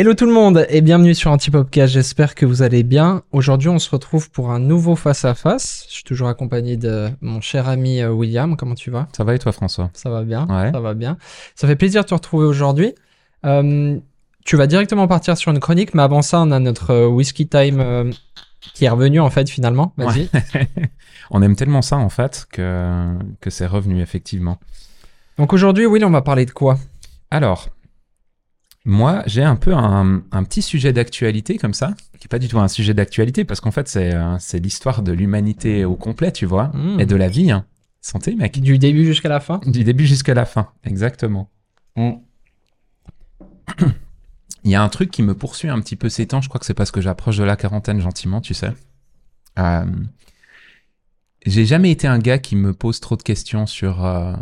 Hello tout le monde et bienvenue sur Antipopcast, j'espère que vous allez bien. Aujourd'hui on se retrouve pour un nouveau face-à-face. Je suis toujours accompagné de mon cher ami euh, William, comment tu vas? Ça va et toi François? Ça va bien, Ouais. ça va bien. Ça fait plaisir de te retrouver aujourd'hui. Euh, tu vas directement partir sur une chronique, mais avant ça on a notre euh, Whisky Time euh, qui est revenu en fait finalement. Vas-y. On aime tellement ça en fait que, que c'est revenu effectivement. Donc aujourd'hui Will on va parler de quoi? Alors, moi j'ai un peu un, un petit sujet d'actualité comme ça, qui est pas du tout un sujet d'actualité parce qu'en fait c'est euh, c'est l'histoire de l'humanité au complet, tu vois, Hmm. et de la vie. hein. Santé mec. Du début jusqu'à la fin? Du début jusqu'à la fin, exactement. Il y a un truc qui me poursuit un petit peu ces temps, je crois que c'est parce que j'approche de la quarantaine gentiment, tu sais. Euh, j'ai jamais été un gars qui me pose trop de questions sur, euh,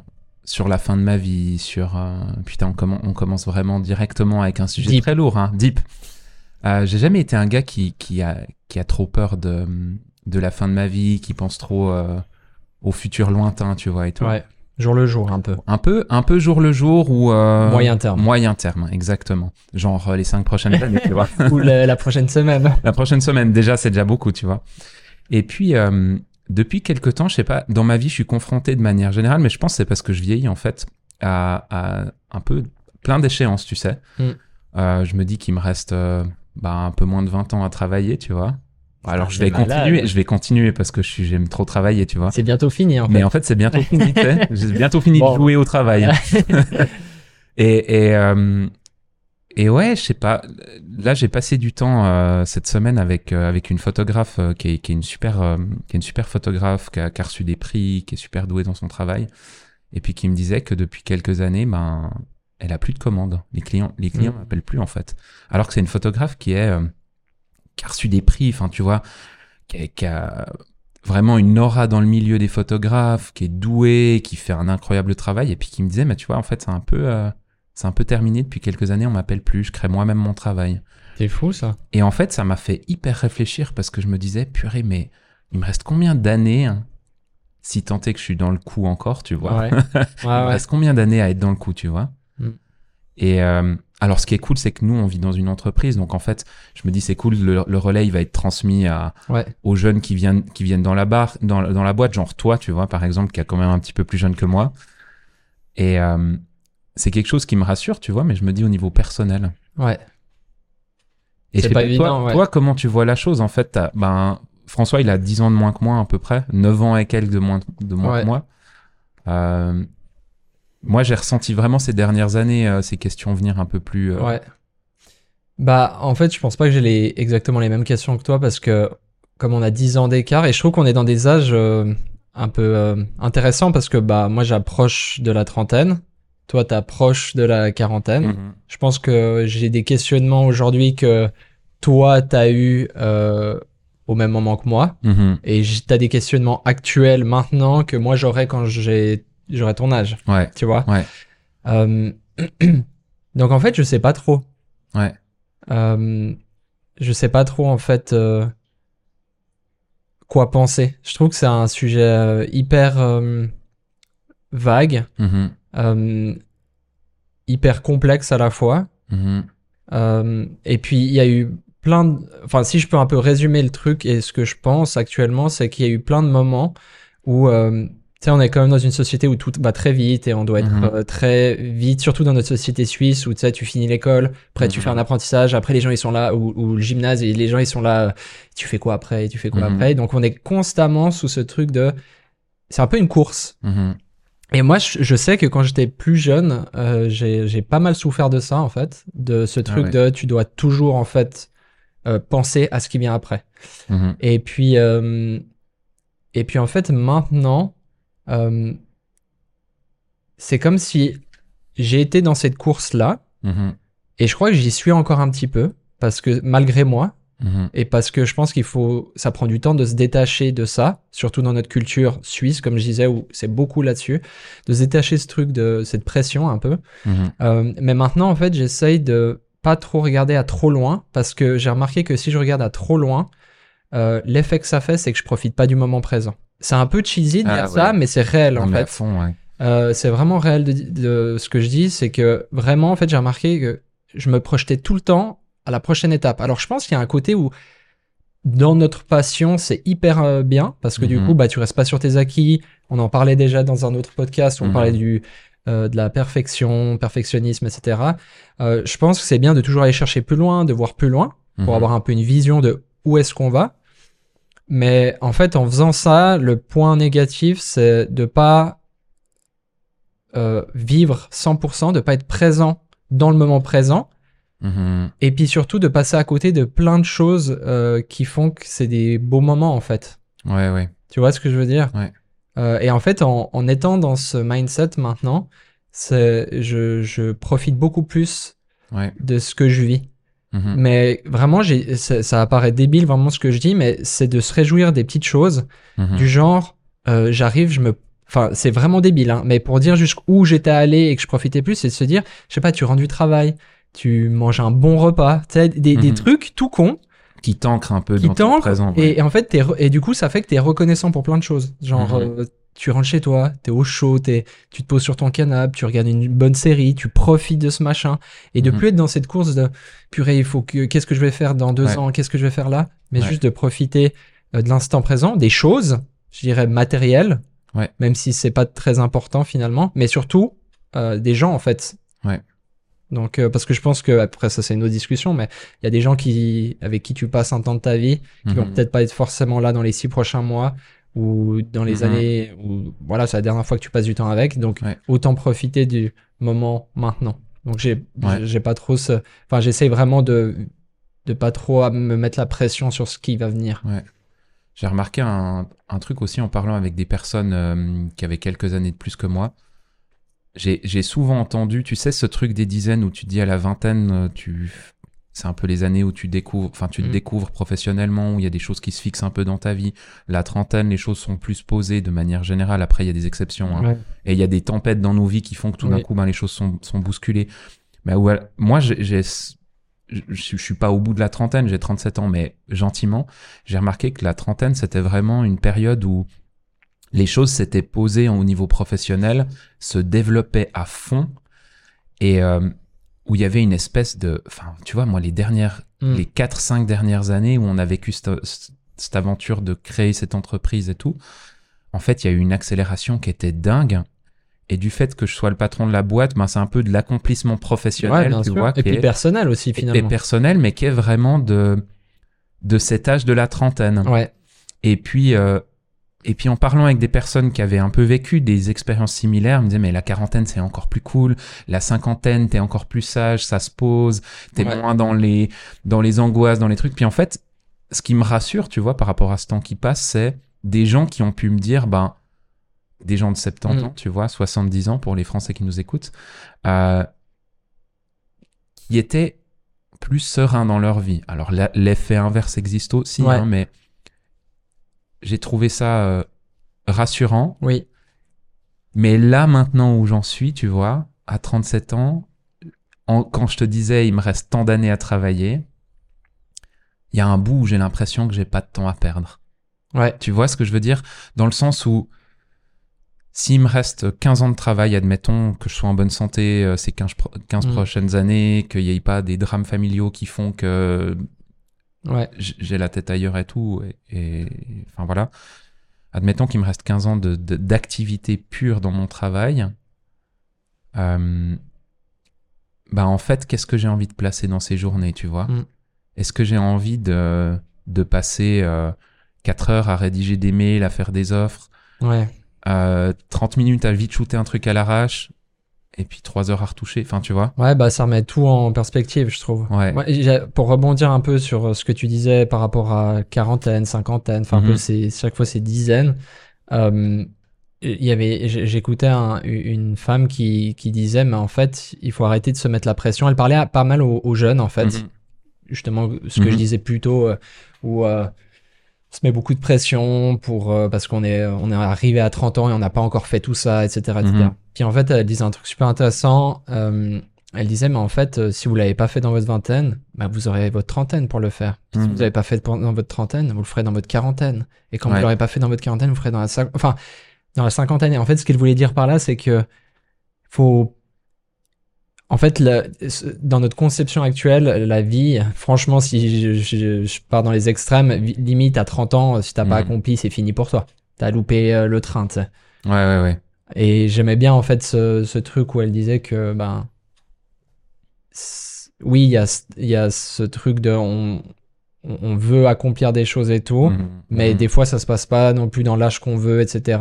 sur la fin de ma vie, sur... euh, putain, on, commen- on commence vraiment directement avec un sujet Deep. très lourd, hein, deep. Euh, j'ai jamais été un gars qui, qui, a, qui a trop peur de, de la fin de ma vie, qui pense trop euh, au futur lointain, tu vois, et tout. Ouais, jour le jour un peu. Un peu, un peu jour le jour ou Moyen terme. Moyen terme, exactement. Genre les cinq prochaines années, tu vois. Ou la prochaine semaine. La prochaine semaine, déjà, c'est déjà beaucoup, tu vois. Et puis, depuis quelques temps, je sais pas, dans ma vie, je suis confronté de manière générale, mais je pense que c'est parce que je vieillis, en fait, à, à un peu plein d'échéances, tu sais. Mm. Euh, je me dis qu'il me reste euh, bah, un peu moins de 20 ans à travailler, tu vois. Alors, je vais malade. continuer, je vais continuer parce que j'aime trop travailler, tu vois. C'est bientôt fini en fait. Mais en fait, c'est bientôt fini, tu sais. J'ai bientôt fini Bon. de jouer au travail. et, et, euh, et ouais, je sais pas. Là, j'ai passé du temps euh, cette semaine avec, euh, avec une photographe euh, qui, est, qui, est une super, qui est une super photographe, qui a, qui a reçu des prix, qui est super douée dans son travail. Et puis qui me disait que depuis quelques années, ben, elle a plus de commandes. Les clients, les clients Mm. m'appellent plus, en fait. Alors que c'est une photographe qui est, qui a reçu des prix, enfin, tu vois, qui a, qui a vraiment une aura dans le milieu des photographes, qui est douée, qui fait un incroyable travail, et puis qui me disait, mais tu vois, en fait, c'est un peu, c'est un peu terminé depuis quelques années, on m'appelle plus, je crée moi-même mon travail. C'est fou ça. Et en fait, ça m'a fait hyper réfléchir parce que je me disais, purée, mais il me reste combien d'années, hein, si tant est que je suis dans le coup encore, tu vois. Ouais. Ouais, Il me ouais. reste combien d'années à être dans le coup, tu vois. Mm. Et euh, alors, ce qui est cool, c'est que nous, on vit dans une entreprise, donc en fait, je me dis, c'est cool, le, le relais, il va être transmis à, Ouais. aux jeunes qui viennent qui viennent dans la barre dans, dans la boîte genre toi tu vois par exemple qui est quand même un petit peu plus jeune que moi et euh, c'est quelque chose qui me rassure tu vois mais je me dis au niveau personnel Ouais. et C'est pas toi, évident, ouais. toi comment tu vois la chose en fait ben François il a 10 ans de moins que moi à peu près 9 ans et quelques de moins de moins Ouais. que moi Euh, moi j'ai ressenti vraiment ces dernières années euh, ces questions venir un peu plus euh, Ouais. Bah, en fait, je pense pas que j'ai les, exactement les mêmes questions que toi parce que, comme on a 10 ans d'écart, et je trouve qu'on est dans des âges un peu intéressants parce que, bah, moi, j'approche de la trentaine. Toi, t'approches de la quarantaine. Mhm. Je pense que j'ai des questionnements aujourd'hui que toi, t'as eu euh, au même moment que moi. Mhm. Et t'as des questionnements actuels maintenant que moi, j'aurais quand j'ai, j'aurais ton âge. ouais Tu vois? Ouais. Euh, Donc, en fait, je sais pas trop. ouais Euh, je sais pas trop en fait euh, quoi penser. Je trouve que c'est un sujet euh, hyper euh, vague, Mhm. Euh, hyper complexe à la fois. Mhm. Euh, et puis il y a eu plein de... Enfin si je peux un peu résumer le truc et ce que je pense actuellement, c'est qu'il y a eu plein de moments où... euh, tu sais, on est quand même dans une société où tout va très vite et on doit être Mhm. euh, très vite, surtout dans notre société suisse où tu sais, tu finis l'école, après tu Mhm. fais un apprentissage, après les gens ils sont là, ou, ou le gymnase et les gens ils sont là, tu fais quoi après, tu fais quoi Mhm. après. Donc on est constamment sous ce truc de. C'est un peu une course. Et moi je, je sais que quand j'étais plus jeune, euh, j'ai pas mal souffert de ça en fait, de ce truc Ah ouais. de tu dois toujours en fait euh, penser à ce qui vient après. Mhm. Et puis, euh, et puis en fait, maintenant, c'est comme si j'ai été dans cette course-là, Mhm. et je crois que j'y suis encore un petit peu, parce que malgré moi, Mhm. et parce que je pense qu'il faut, ça prend du temps de se détacher de ça, surtout dans notre culture suisse, comme je disais, où c'est beaucoup là-dessus, de se détacher ce truc de cette pression un peu. Mhm. Euh, mais maintenant, en fait, j'essaye de pas trop regarder à trop loin parce que j'ai remarqué que si je regarde à trop loin, euh, l'effet que ça fait, c'est que je profite pas du moment présent. C'est un peu cheesy de Ah, dire ouais. ça, mais c'est réel en Non, fait. fond, ouais. Euh, c'est vraiment réel de, de ce que je dis, c'est que vraiment, en fait, j'ai remarqué que je me projetais tout le temps à la prochaine étape. Alors je pense qu'il y a un côté où dans notre passion, c'est hyper euh, bien parce que du Mhm. coup, bah, tu restes pas sur tes acquis. On en parlait déjà dans un autre podcast où on Mhm. parlait du, euh, de la perfection, perfectionnisme, etc. Euh, je pense que c'est bien de toujours aller chercher plus loin, de voir plus loin pour Mhm. avoir un peu une vision de où est-ce qu'on va. Mais en fait, en faisant ça, le point négatif, c'est de pas euh, vivre 100%, de pas être présent dans le moment présent, Mhm. et puis surtout de passer à côté de plein de choses euh, qui font que c'est des beaux moments en fait. Ouais, ouais. Tu vois ce que je veux dire? Ouais. Euh, Et en fait, en, en étant dans ce mindset maintenant, je, je profite beaucoup plus Ouais. de ce que je vis. Mhm. Mais vraiment, ça, ça apparaît débile vraiment ce que je dis, mais c'est de se réjouir des petites choses Mhm. du genre, euh, j'arrive, je me, enfin, c'est vraiment débile, hein, mais pour dire jusqu'où j'étais allé et que je profitais plus, c'est de se dire, je sais pas, tu rentres du travail, tu manges un bon repas, tu sais, des, des Mhm. trucs tout cons Qui t'ancre un peu qui dans ton présent. ouais. et, et en fait, t'es re- et du coup, ça fait que t'es reconnaissant pour plein de choses. Genre, Mhm. euh, tu rentres chez toi, t'es au chaud, t'es, tu te poses sur ton canapé, tu regardes une bonne série, tu profites de ce machin, et de Mhm. plus être dans cette course de purée, il faut que, qu'est-ce que je vais faire dans deux Ouais. ans, qu'est-ce que je vais faire là, mais Ouais. juste de profiter euh, de l'instant présent, des choses, je dirais matérielles, Ouais. même si c'est pas très important finalement, mais surtout euh, des gens en fait. Ouais. Donc, euh, parce que je pense que, après ça c'est une autre discussion, mais il y a des gens qui, avec qui tu passes un temps de ta vie, qui vont Mhm. peut-être pas être forcément là dans les six prochains mois ou dans les Mhm. années où voilà c'est la dernière fois que tu passes du temps avec donc Ouais. autant profiter du moment maintenant donc j'ai Ouais. j'ai- pas trop ce enfin j'essaie vraiment de de pas trop me mettre la pression sur ce qui va venir J'ai remarqué un, un truc aussi en parlant avec des personnes euh, qui avaient quelques années de plus que moi. J'ai souvent entendu, tu sais, ce truc des dizaines où tu te dis à la vingtaine, euh, tu, c'est un peu les années où tu découvres, enfin, tu te Mm. découvres professionnellement, où il y a des choses qui se fixent un peu dans ta vie. La trentaine, les choses sont plus posées de manière générale. Après, il y a des exceptions. hein. Ouais. Et il y a des tempêtes dans nos vies qui font que tout d'un coup, ben, les choses sont, sont bousculées. Mais ouais, moi, j'ai, je suis pas au bout de la trentaine, j'ai 37 ans, mais gentiment, j'ai remarqué que la trentaine, c'était vraiment une période où les choses s'étaient posées au niveau professionnel, se développaient à fond, et euh, où il y avait une espèce de... Enfin, tu vois, moi, les dernières, Mm. les 4-5 dernières années où on a vécu cette, cette aventure de créer cette entreprise et tout, en fait, il y a eu une accélération qui était dingue. Et du fait que je sois le patron de la boîte, ben, c'est un peu de l'accomplissement professionnel, tu sûr. vois, et puis est- personnel aussi et- et finalement personnel, mais qui est vraiment de, de cet âge de la trentaine. ouais Et puis, euh, et puis en parlant avec des personnes qui avaient un peu vécu des expériences similaires, me disaient mais la quarantaine c'est encore plus cool, la cinquantaine t'es encore plus sage, ça se pose, t'es Ouais. moins dans les dans les angoisses, dans les trucs. Puis en fait, ce qui me rassure, tu vois, par rapport à ce temps qui passe, c'est des gens qui ont pu me dire ben des gens de 70 Mm. ans, tu vois, 70 ans pour les Français qui nous écoutent, euh, qui étaient plus sereins dans leur vie. Alors l'effet inverse existe aussi, Ouais. hein, mais j'ai trouvé ça euh, rassurant. oui Mais là, maintenant où j'en suis, tu vois, à 37 ans, en- quand je te disais il me reste tant d'années à travailler, il y a un bout où j'ai l'impression que j'ai pas de temps à perdre. ouais Tu vois ce que je veux dire? Dans le sens où s'il me reste 15 ans de travail, admettons que je sois en bonne santé euh, ces 15, pro- 15 Mm. prochaines années, qu'il n'y ait pas des drames familiaux qui font que ouais j'ai la tête ailleurs et tout, et, et- enfin voilà. Admettons qu'il me reste 15 ans de- de- d'activité pure dans mon travail. Euh, bah en fait, qu'est-ce que j'ai envie de placer dans ces journées, tu vois? Mm. Est-ce que j'ai envie de, de passer euh, 4 heures à rédiger des mails, à faire des offres, ouais euh, 30 minutes à vite shooter un truc à l'arrache, et puis 3 heures à retoucher, enfin tu vois Ouais, bah ça remet tout en perspective, je trouve. Ouais. pour rebondir un peu sur euh, ce que tu disais par rapport à quarantaine, cinquantaine, enfin Mhm. c'est chaque fois c'est dizaines. Euh, il y avait, j'écoutais un- une femme qui, qui disait, mais en fait, il faut arrêter de se mettre la pression. Elle parlait à- pas mal aux, aux jeunes, en fait. Mhm. Justement, ce que Mhm. je disais plus tôt, euh, où euh, se met beaucoup de pression pour, euh, parce qu'on est, on est arrivé à 30 ans et on n'a pas encore fait tout ça, etc., etc. Mhm. Puis en fait, elle disait un truc super intéressant. euh, elle disait, mais en fait, euh, si vous l'avez pas fait dans votre vingtaine, bah, vous aurez votre trentaine pour le faire. Puis Si Mhm. vous l'avez pas fait dans votre trentaine, vous le ferez dans votre quarantaine. Et quand Ouais. vous l'aurez pas fait dans votre quarantaine, vous le ferez dans la enfin, dans la cinquantaine. Et en fait, ce qu'elle voulait dire par là, c'est que faut En fait, le- dans notre conception actuelle, la vie, franchement, si je, je- je pars dans les extrêmes, limite à 30 ans, si t'as pas Mhm. accompli, c'est fini pour toi. T'as loupé euh, le train, tu sais. Ouais, ouais, ouais. Et j'aimais bien en fait ce, ce truc où elle disait que ben oui il y a ce- il y a ce truc de on, on veut accomplir des choses et tout Mhm. mais Mhm. des fois ça se passe pas non plus dans l'âge qu'on veut etc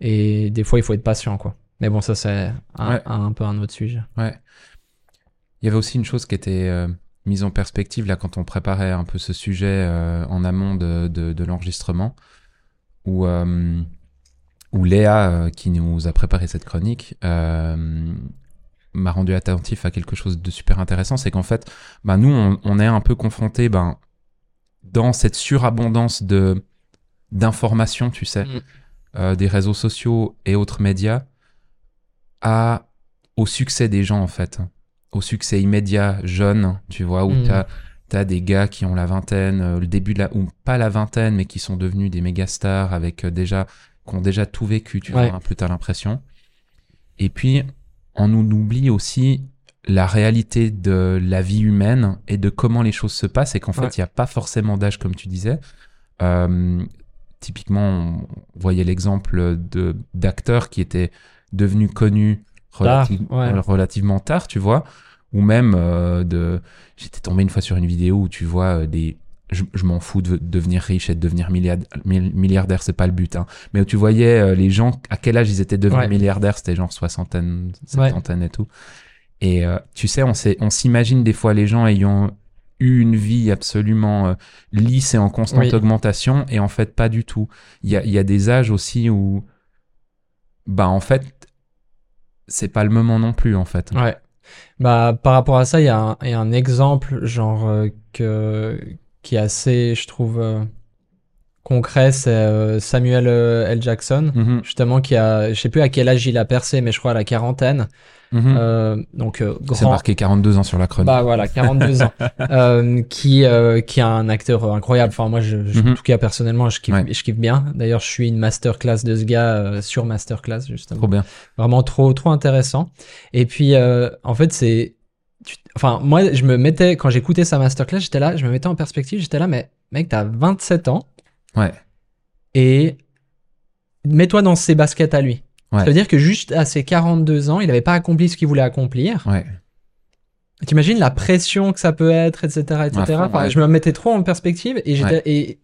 et des fois il faut être patient quoi mais bon ça c'est un, Ouais. un peu un autre sujet Ouais. Il y avait aussi une chose qui était euh, mise en perspective là quand on préparait un peu ce sujet euh, en amont de, de, de l'enregistrement, où, euh, où Léa, qui nous a préparé cette chronique, m'a rendu attentif à quelque chose de super intéressant, c'est qu'en fait, ben, nous, on, on est un peu confrontés ben, dans cette surabondance de d'informations, tu sais, Mm. des réseaux sociaux et autres médias, à au succès des gens en fait, au succès immédiat, jeune, tu vois, où Mm. t'as as des gars qui ont la vingtaine, euh, le début de la, ou pas la vingtaine, mais qui sont devenus des méga stars avec euh, déjà, qui ont déjà tout vécu, tu Ouais. vois, un peu t'as l'impression. Et puis, on nous oublie aussi la réalité de la vie humaine et de comment les choses se passent et qu'en fait, il n'y a pas forcément d'âge, comme tu disais. Euh, typiquement, on voyait l'exemple de d'acteurs qui étaient devenus connus Tard, ouais. euh, relativement tard, tu vois, ou même euh, de. J'étais tombé une fois sur une vidéo où tu vois euh, des. Je, je m'en fous de devenir riche et de devenir milliard- mil- milliardaire, c'est pas le but, hein. Mais où tu voyais les gens, à quel âge ils étaient devenus Ouais. milliardaires, c'était genre soixantaine, Ouais. septantaine et tout. Et euh, tu sais, on s'imagine des fois les gens ayant eu une vie absolument euh, lisse et en constante Oui. augmentation, et en fait, pas du tout. Il y a, il y a des âges aussi où, bah, en fait, c'est pas le moment non plus, en fait. Ouais. Bah, par rapport à ça, il y, a un- exemple, genre, euh, que, qui est assez, je trouve, euh, concret, c'est euh, Samuel euh, L. Jackson, Mhm, justement, qui a, je sais plus à quel âge il a percé, mais je crois à la quarantaine. mhm. Euh, donc, euh, c'est grand. marqué 42 ans sur la chronique. Bah voilà, 42 ans. Euh, qui, euh, qui est un acteur incroyable. Enfin, moi, je, je- Mhm. en tout cas, personnellement, je kiffe, Ouais. je kiffe bien. D'ailleurs, je suis une masterclass de ce gars euh, sur masterclass, justement. Trop bien. Vraiment trop, trop intéressant. Et puis, euh, en fait, c'est. Enfin, moi, je me mettais, quand j'écoutais sa masterclass, j'étais là, je me mettais en perspective, j'étais là, mais mec, t'as 27 ans Ouais. et mets-toi dans ses baskets à lui. Ouais. Ça veut dire que juste à ses 42 ans, il n'avait pas accompli ce qu'il voulait accomplir. Ouais. T'imagines la pression que ça peut être, etc., etc. À fond, Enfin, ouais. Je me mettais trop en perspective et j'étais et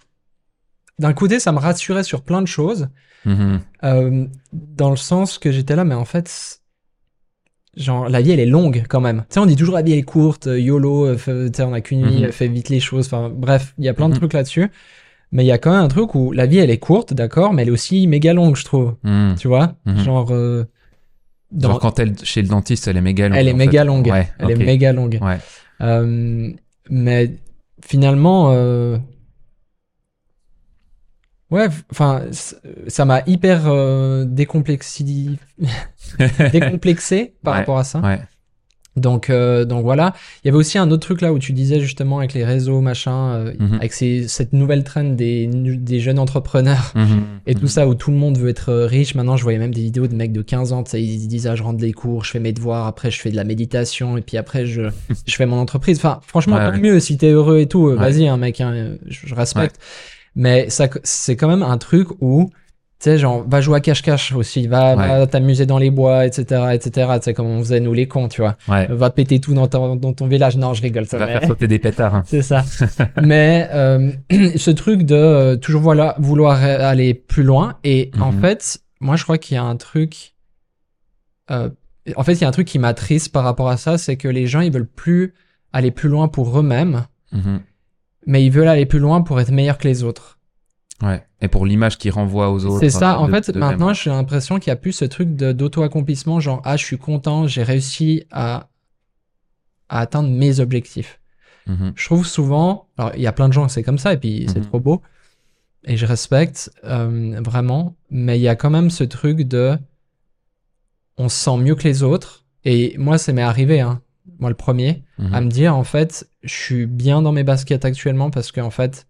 d'un côté, ça me rassurait sur plein de choses, Mhm. euh, dans le sens que j'étais là, mais en fait, genre la vie elle est longue quand même. Tu sais, on dit toujours la vie est courte, euh, YOLO, euh, on a qu'une vie, Mhm. euh, fais vite les choses. Enfin, bref, il y a plein de Mhm. trucs là-dessus. Mais il y a quand même un truc où la vie elle est courte, d'accord, mais elle est aussi méga longue, je trouve. Mhm. Tu vois, Mhm. genre. euh, dans- Genre quand elle chez le dentiste, elle est méga longue. elle est méga fait. longue. Ouais, elle est méga longue. Ouais. Euh, mais finalement, euh, ouais, enfin, ça m'a hyper euh, décomplexi... décomplexé par Ouais, rapport à ça. Ouais. Donc, euh, donc voilà. Il y avait aussi un autre truc là où tu disais justement avec les réseaux, machin, euh, Mhm. avec ces- cette nouvelle trend des, des jeunes entrepreneurs. Mhm. Et tout Mhm. ça où tout le monde veut être euh, riche. Maintenant, je voyais même des vidéos de mecs de 15 ans. Ils disent ah, je rentre des cours, je fais mes devoirs, après je fais de la méditation et puis après je, je fais mon entreprise. Enfin, franchement, Ouais, tant ouais. mieux si t'es heureux et tout. euh, Ouais. Vas-y, hein, mec, hein, je, je respecte. Mais ça, c'est quand même un truc où, sais, genre, va jouer à cache-cache aussi, va, Ouais. va t'amuser dans les bois, etc., etc. Tu sais, comme on faisait nous les cons, tu vois. Ouais. Va péter tout dans ton, dans ton village. Non, je rigole, ça va faire sauter des pétards. hein. c'est ça. Mais euh, ce truc de euh, toujours voilà, vouloir aller plus loin. Et en Mhm. fait, moi, je crois qu'il y a un truc. euh, en fait, il y a un truc qui m'attriste par rapport à ça, c'est que les gens, ils veulent plus aller plus loin pour eux-mêmes, Mhm. mais ils veulent aller plus loin pour être meilleurs que les autres. Ouais. Et pour l'image qui renvoie aux autres. C'est ça. En de- fait, de maintenant, j'ai l'impression qu'il y a plus ce truc d'auto-accomplissement, genre ah, je suis content, j'ai réussi à à atteindre mes objectifs. Mhm. je trouve souvent, alors il y a plein de gens c'est comme ça et puis c'est Mhm. trop beau et je respecte euh, vraiment, mais il y a quand même ce truc de on se sent mieux que les autres et moi ça m'est arrivé, hein, moi le premier, Mhm. à me dire en fait je suis bien dans mes baskets actuellement parce qu'en fait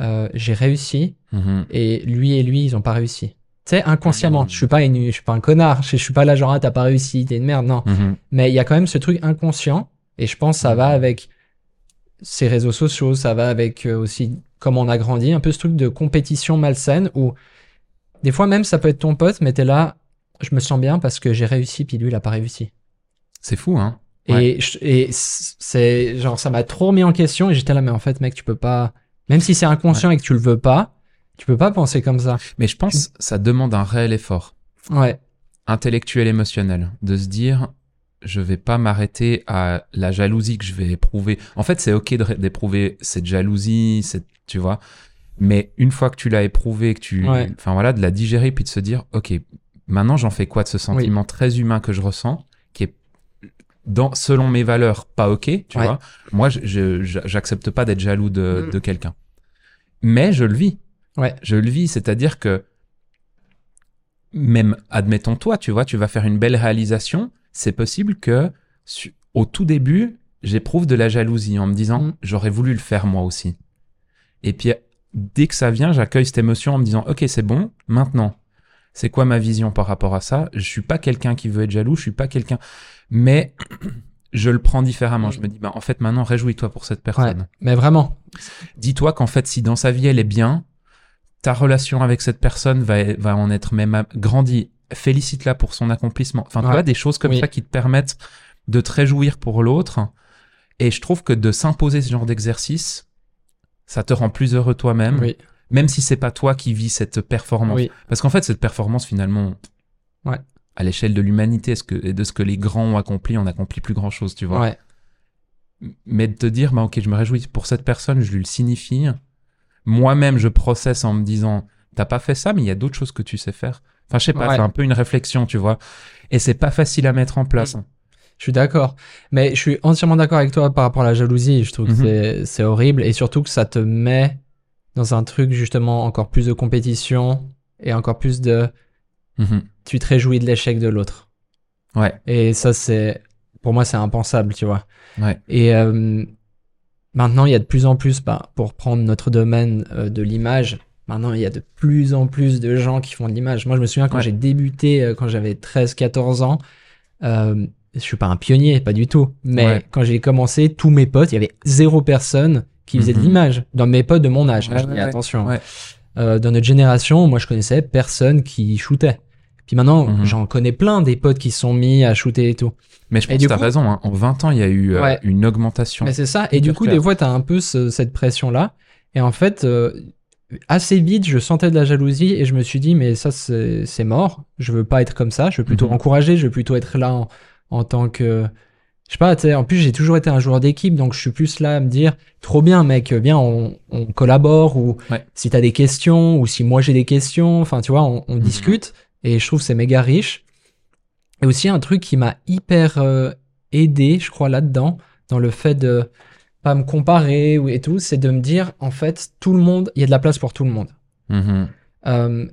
euh, j'ai réussi Mhm. et lui et lui ils ont pas réussi. sais, inconsciemment. Mhm. Je suis pas une, je suis pas un connard. Je, je suis pas là genre, ah, t'as pas réussi, t'es une merde. Non. Mhm. Mais il y a quand même ce truc inconscient. Et je pense que ça va avec ces réseaux sociaux, ça va avec euh, aussi comment on a grandi, un peu ce truc de compétition malsaine où des fois même ça peut être ton pote, mais t'es là, je me sens bien parce que j'ai réussi, puis lui il a pas réussi. C'est fou, hein. Et, et c'est genre ça m'a trop remis en question et j'étais là, mais en fait mec, tu peux pas, même si c'est inconscient et que tu le veux pas, tu peux pas penser comme ça. Mais je pense ça demande un réel effort Ouais, intellectuel, émotionnel, de se dire, je vais pas m'arrêter à la jalousie que je vais éprouver. En fait, c'est ok d'éprouver cette jalousie, cette, tu vois. Mais une fois que tu l'as éprouvé, que tu, Ouais. enfin voilà, de la digérer puis de se dire, ok, maintenant j'en fais quoi de ce sentiment très humain que je ressens, dans, selon mes valeurs, pas ok, tu Ouais. vois. Moi, j'accepte pas d'être jaloux de, Mm. de quelqu'un. Mais je le vis. ouais, Je le vis, c'est-à-dire que même, admettons toi, tu vois, tu vas faire une belle réalisation, c'est possible que au tout début, j'éprouve de la jalousie en me disant, Mm. j'aurais voulu le faire moi aussi. Et puis, dès que ça vient, j'accueille cette émotion en me disant, ok, c'est bon, maintenant, c'est quoi ma vision par rapport à ça? Je suis pas quelqu'un qui veut être jaloux, je suis pas quelqu'un, mais je le prends différemment. Je me dis, bah, en fait, maintenant, réjouis-toi pour cette ouais. personne. Mais vraiment, Dis-toi qu'en fait, si dans sa vie elle est bien, ta relation avec cette personne va, va en être même grandie. Félicite-la pour son accomplissement. Enfin, tu Ouais. vois, des choses comme Oui. ça qui te permettent de te réjouir pour l'autre. Et je trouve que de s'imposer ce genre d'exercice, ça te rend plus heureux toi-même, oui, même si c'est pas toi qui vis cette performance. oui, Parce qu'en fait, cette performance, finalement, Ouais. À l'échelle de l'humanité et de ce que les grands ont accompli, on n'accomplit plus grand-chose, tu vois ouais, mais de te dire, bah, ok, je me réjouis pour cette personne, je lui le signifie. Moi-même, je processe en me disant, t'as pas fait ça, mais il y a d'autres choses que tu sais faire. Enfin, je sais pas, Ouais. c'est un peu une réflexion, tu vois. Et c'est pas facile à mettre en place. Mm. Je suis d'accord. Mais je suis entièrement d'accord avec toi par rapport à la jalousie. Je trouve que c'est- c'est horrible et surtout que ça te met dans un truc justement encore plus de compétition et encore plus de Mhm. Tu te réjouis de l'échec de l'autre. Ouais, Et ça, c'est pour moi, c'est impensable, tu vois. ouais. Et euh, maintenant, il y a de plus en plus, bah, pour prendre notre domaine euh, de l'image, maintenant, il y a de plus en plus de gens qui font de l'image. Moi, je me souviens quand Ouais. j'ai débuté, euh, quand j'avais 13-14 ans, euh, je suis pas un pionnier, pas du tout. Mais Ouais. quand j'ai commencé, tous mes potes, il y avait zéro personne qui faisait de Mhm. l'image. Dans mes potes de mon âge, Ouais, je dis ouais, attention. Euh, dans notre génération, moi, je connaissais personne qui shootait. Puis maintenant, Mhm. j'en connais plein des potes qui sont mis à shooter et tout. Mais je pense que t'as raison, hein. en 20 ans, il y a eu euh, Ouais. une augmentation. Mais c'est ça. Et du coup, clair. des fois, t'as un peu ce- cette pression-là. Et en fait, euh, assez vite, je sentais de la jalousie et je me suis dit, mais ça, c'est mort. Je veux pas être comme ça. Je veux plutôt Mhm. encourager. Je veux plutôt être là en, en tant que. Je sais pas, tu sais, en plus, j'ai toujours été un joueur d'équipe, donc je suis plus là à me dire, trop bien, mec, viens, on, on collabore, ou Ouais. si t'as des questions, ou si moi j'ai des questions, enfin, tu vois, on, on Mhm. discute, et je trouve que c'est méga riche. Et aussi, un truc qui m'a hyper euh, aidé, je crois, là-dedans, dans le fait de pas me comparer et tout, c'est de me dire, en fait, tout le monde, il y a de la place pour tout le monde. Mhm. Euh,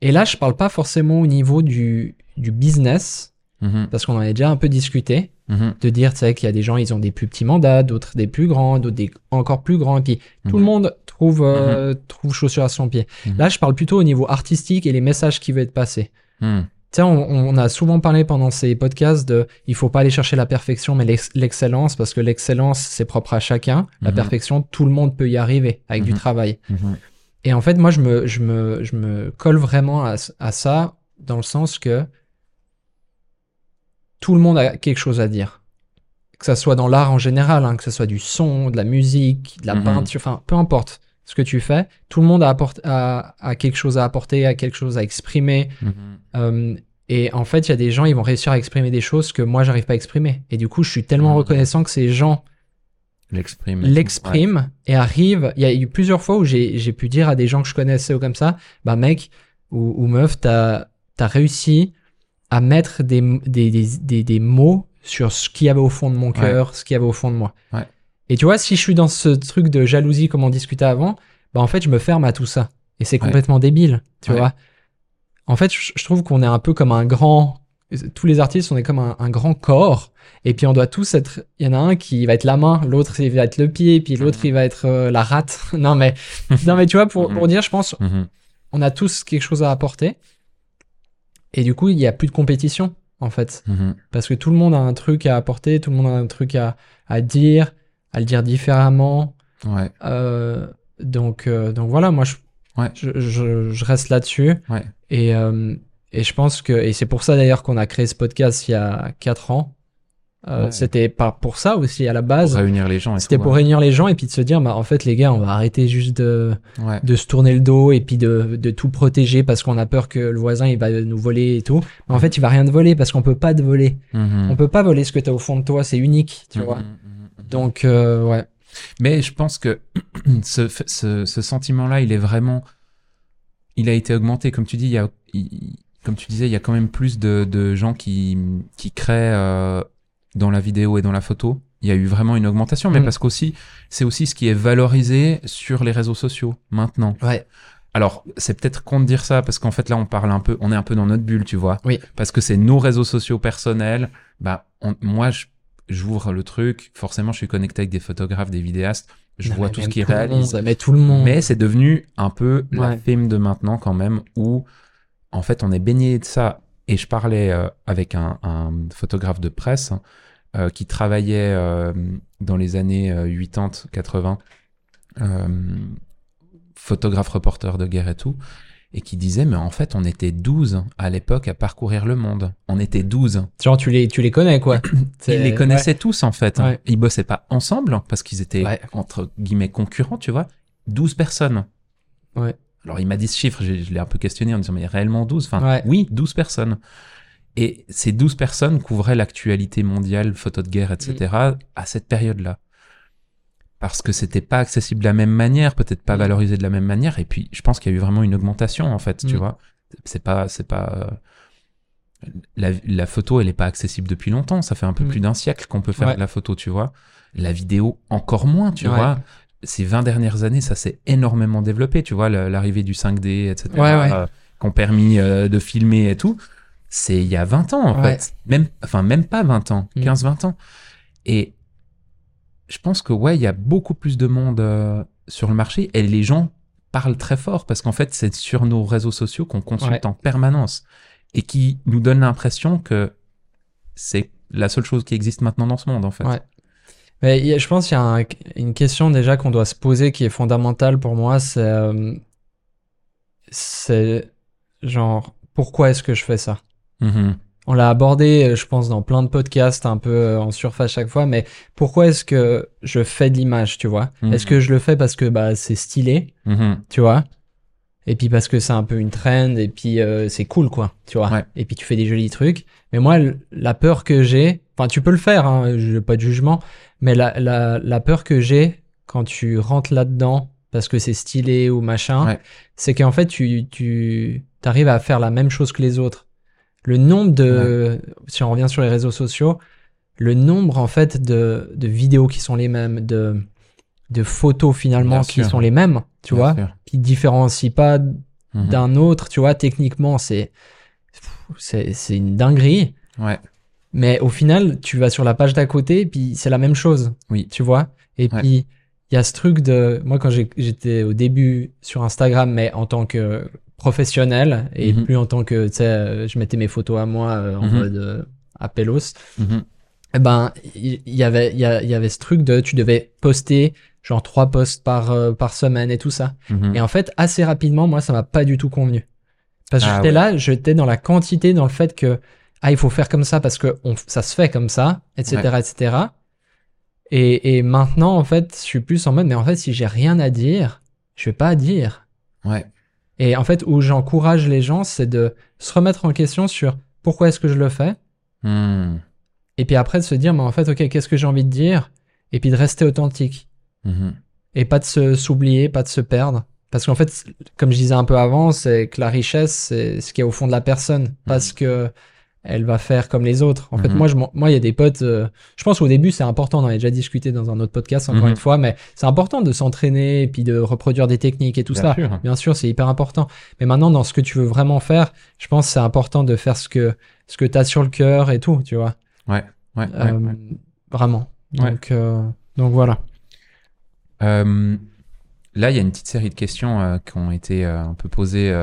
et là, je parle pas forcément au niveau du, du business, Mhm. parce qu'on en a déjà un peu discuté, Mhm. de dire, tu sais, qu'il y a des gens, ils ont des plus petits mandats, d'autres des plus grands, d'autres des encore plus grands, et puis tout le monde trouve, euh, trouve chaussure à son pied. Mhm. Là, je parle plutôt au niveau artistique et les messages qui veulent être passés. Mhm. Tu sais, on, on a souvent parlé pendant ces podcasts de il faut pas aller chercher la perfection, mais l'ex- l'excellence, parce que l'excellence, c'est propre à chacun. La Mhm. perfection, tout le monde peut y arriver avec du Mhm. travail. Mhm. Et en fait, moi, je me, je me, je me colle vraiment à, à ça, dans le sens que tout le monde a quelque chose à dire. Que ça soit dans l'art en général, hein, que ce soit du son, de la musique, de la Mhm. peinture, enfin, peu importe ce que tu fais, tout le monde a, apport- a, a quelque chose à apporter, a quelque chose à exprimer. Mhm. Euh, et en fait, il y a des gens, ils vont réussir à exprimer des choses que moi, j'arrive pas à exprimer. Et du coup, je suis tellement Mhm. reconnaissant que ces gens L'exprime. l'expriment et arrivent. Il y a eu plusieurs fois où j'ai pu dire à des gens que je connaissais ou comme ça, bah mec ou, ou meuf, t'as as réussi à mettre des, des, des, des, des mots sur ce qu'il y avait au fond de mon cœur, ce qu'il y avait au fond de moi. Ouais. Et tu vois, si je suis dans ce truc de jalousie, comme on discutait avant, bah en fait, je me ferme à tout ça. Et c'est Ouais. complètement débile, tu Ouais. vois. En fait, je, trouve qu'on est un peu comme un grand. Tous les artistes, on est comme un, un grand corps. Et puis on doit tous être. Il y en a un qui va être la main, l'autre il va être le pied, puis l'autre Mhm. il va être euh, la rate. non mais, non mais tu vois, pour, Mhm. pour dire, je pense, Mhm. on a tous quelque chose à apporter. Et du coup, il n'y a plus de compétition, en fait. Mhm. Parce que tout le monde a un truc à apporter, tout le monde a un truc à, à dire, à le dire différemment. Ouais. Euh, donc, euh, donc voilà, moi, je, Ouais. je, je, je reste là-dessus. Ouais. Et, euh, et je pense que, et c'est pour ça d'ailleurs qu'on a créé ce podcast il y a 4 ans. Ouais. C'était pas pour ça aussi à la Pour base. réunir les gens. C'était pour ouais. réunir les gens et puis de se dire, bah, en fait, les gars, on va arrêter juste de, Ouais. de se tourner le dos et puis de, de tout protéger parce qu'on a peur que le voisin il va nous voler et tout. Mais en fait, il va rien te voler parce qu'on peut pas te voler. Mhm. On peut pas voler ce que tu as au fond de toi, c'est unique, tu Mhm, vois. Donc, euh, ouais. Mais je pense que ce, ce, ce sentiment-là, il est vraiment. Il a été augmenté. Comme tu dis, il y a, il- comme tu disais, il y a quand même plus de, de gens qui, qui créent euh, dans la vidéo et dans la photo. Il y a eu vraiment une augmentation, mais Mm. parce qu'aussi, c'est aussi ce qui est valorisé sur les réseaux sociaux maintenant. Ouais. Alors, c'est peut-être con de dire ça parce qu'en fait là, on parle un peu, on est un peu dans notre bulle, tu vois. Oui. Parce que c'est nos réseaux sociaux personnels. Bah, on- moi, je- j'ouvre le truc. Forcément, je suis connecté avec des photographes, des vidéastes. Je Non, vois tout ce qu'ils réalisent. monde, Mais tout le monde. Mais c'est devenu un peu la thème de maintenant quand même, où en fait on est baigné de ça. Et je parlais euh, avec un, un photographe de presse hein, euh, qui travaillait euh, dans les années euh, 80-80, euh, photographe reporter de guerre et tout, et qui disait mais en fait on était 12 à l'époque à parcourir le monde. On était 12. Genre, tu les, tu les connais, quoi. Ils les connaissaient tous en fait. hein. Ouais. Ils bossaient pas ensemble parce qu'ils étaient Ouais. entre guillemets concurrents, tu vois. 12 personnes. Ouais. Alors il m'a dit ce chiffre, je l'ai un peu questionné en disant mais réellement 12 Enfin oui, 12 personnes. Et ces 12 personnes couvraient l'actualité mondiale, photos de guerre, etc. Mm. à cette période-là. Parce que c'était pas accessible de la même manière, peut-être pas Mm. valorisé de la même manière. Et puis je pense qu'il y a eu vraiment une augmentation en fait, tu Mm. vois. C'est pas, c'est pas. euh, La, la photo, elle est pas accessible depuis longtemps. Ça fait un peu Mm. plus d'un siècle qu'on peut faire Ouais. de la photo, tu vois. La vidéo, encore moins, tu Ouais. vois. Ces 20 dernières années, ça s'est énormément développé, tu vois, la- l'arrivée du 5D, etc. Ouais, ouais. euh, qui ont permis euh, de filmer et tout. C'est il y a 20 ans, en fait. Même, enfin, même pas 20 ans, Mm. 15-20 ans. Et je pense que, ouais, il y a beaucoup plus de monde euh, sur le marché et les gens parlent très fort parce qu'en fait, c'est sur nos réseaux sociaux qu'on consulte Ouais. en permanence et qui nous donne l'impression que c'est la seule chose qui existe maintenant dans ce monde, en fait. Ouais. Mais je pense qu'il y a un- une question déjà qu'on doit se poser qui est fondamentale pour moi, c'est euh, c'est genre pourquoi est-ce que je fais ça? Mhm. On l'a abordé, euh, je pense, dans plein de podcasts, un peu euh, en surface chaque fois, mais pourquoi est-ce que je fais de l'image, tu vois? Mhm. Est-ce que je le fais parce que bah c'est stylé, Mhm. tu vois? Et puis parce que c'est un peu une trend, et puis euh, c'est cool, quoi, tu vois? Ouais. Et puis tu fais des jolis trucs. Mais moi, la peur que j'ai, enfin, tu peux le faire, hein, je pas de jugement, mais la, la, la peur que j'ai quand tu rentres là-dedans parce que c'est stylé ou machin, Ouais. c'est qu'en fait, tu, tu arrives à faire la même chose que les autres. Le nombre de, si on revient sur les réseaux sociaux, le nombre en fait de, de vidéos qui sont les mêmes, de, de photos finalement Bien qui sûr. sont les mêmes, tu Bien vois, sûr. qui différencient pas Mhm. d'un autre, tu vois, techniquement, c'est, c'est, c'est une dinguerie. Ouais. Mais au final, tu vas sur la page d'à côté, puis c'est la même chose. Oui. Tu vois Et Ouais. puis, il y a ce truc de. Moi, quand j'étais au début sur Instagram, mais en tant que professionnel, et Mhm. plus en tant que. Tu sais, euh, je mettais mes photos à moi euh, en Mhm. mode euh, appelos, Mhm. eh ben, il il y, avait, il y, a- il y avait ce truc de. Tu devais poster genre trois posts par, euh, par semaine et tout ça. Mhm. Et en fait, assez rapidement, moi, ça m'a pas du tout convenu. Parce que Ah j'étais ouais. là, j'étais dans la quantité, dans le fait que, ah, il faut faire comme ça parce que on, ça se fait comme ça, etc., etc. Et, et maintenant, en fait, je suis plus en mode, mais en fait, si j'ai rien à dire, je vais pas dire. Ouais. Et en fait, où j'encourage les gens, c'est de se remettre en question sur pourquoi est-ce que je le fais, Mhm. et puis après de se dire, mais en fait, ok, qu'est-ce que j'ai envie de dire, et puis de rester authentique. Mhm. et pas de s'oublier, pas de se perdre. Parce qu'en fait, comme je disais un peu avant, c'est que la richesse, c'est ce qui est au fond de la personne, pas ce que elle va faire comme les autres. En fait, Mhm. moi, je, moi, il y a des potes. euh, je pense au début, c'est important. On en a déjà discuté dans un autre podcast encore Mhm. une fois, mais c'est important de s'entraîner et puis de reproduire des techniques et tout Bien ça. sûr. Bien sûr, c'est hyper important. Mais maintenant, dans ce que tu veux vraiment faire, je pense que c'est important de faire ce que ce que t'as sur le cœur et tout, tu vois. Ouais. Ouais. Euh, ouais. Vraiment. Ouais. Donc, euh, donc voilà. Là, il y a une petite série de questions qui ont été un peu posées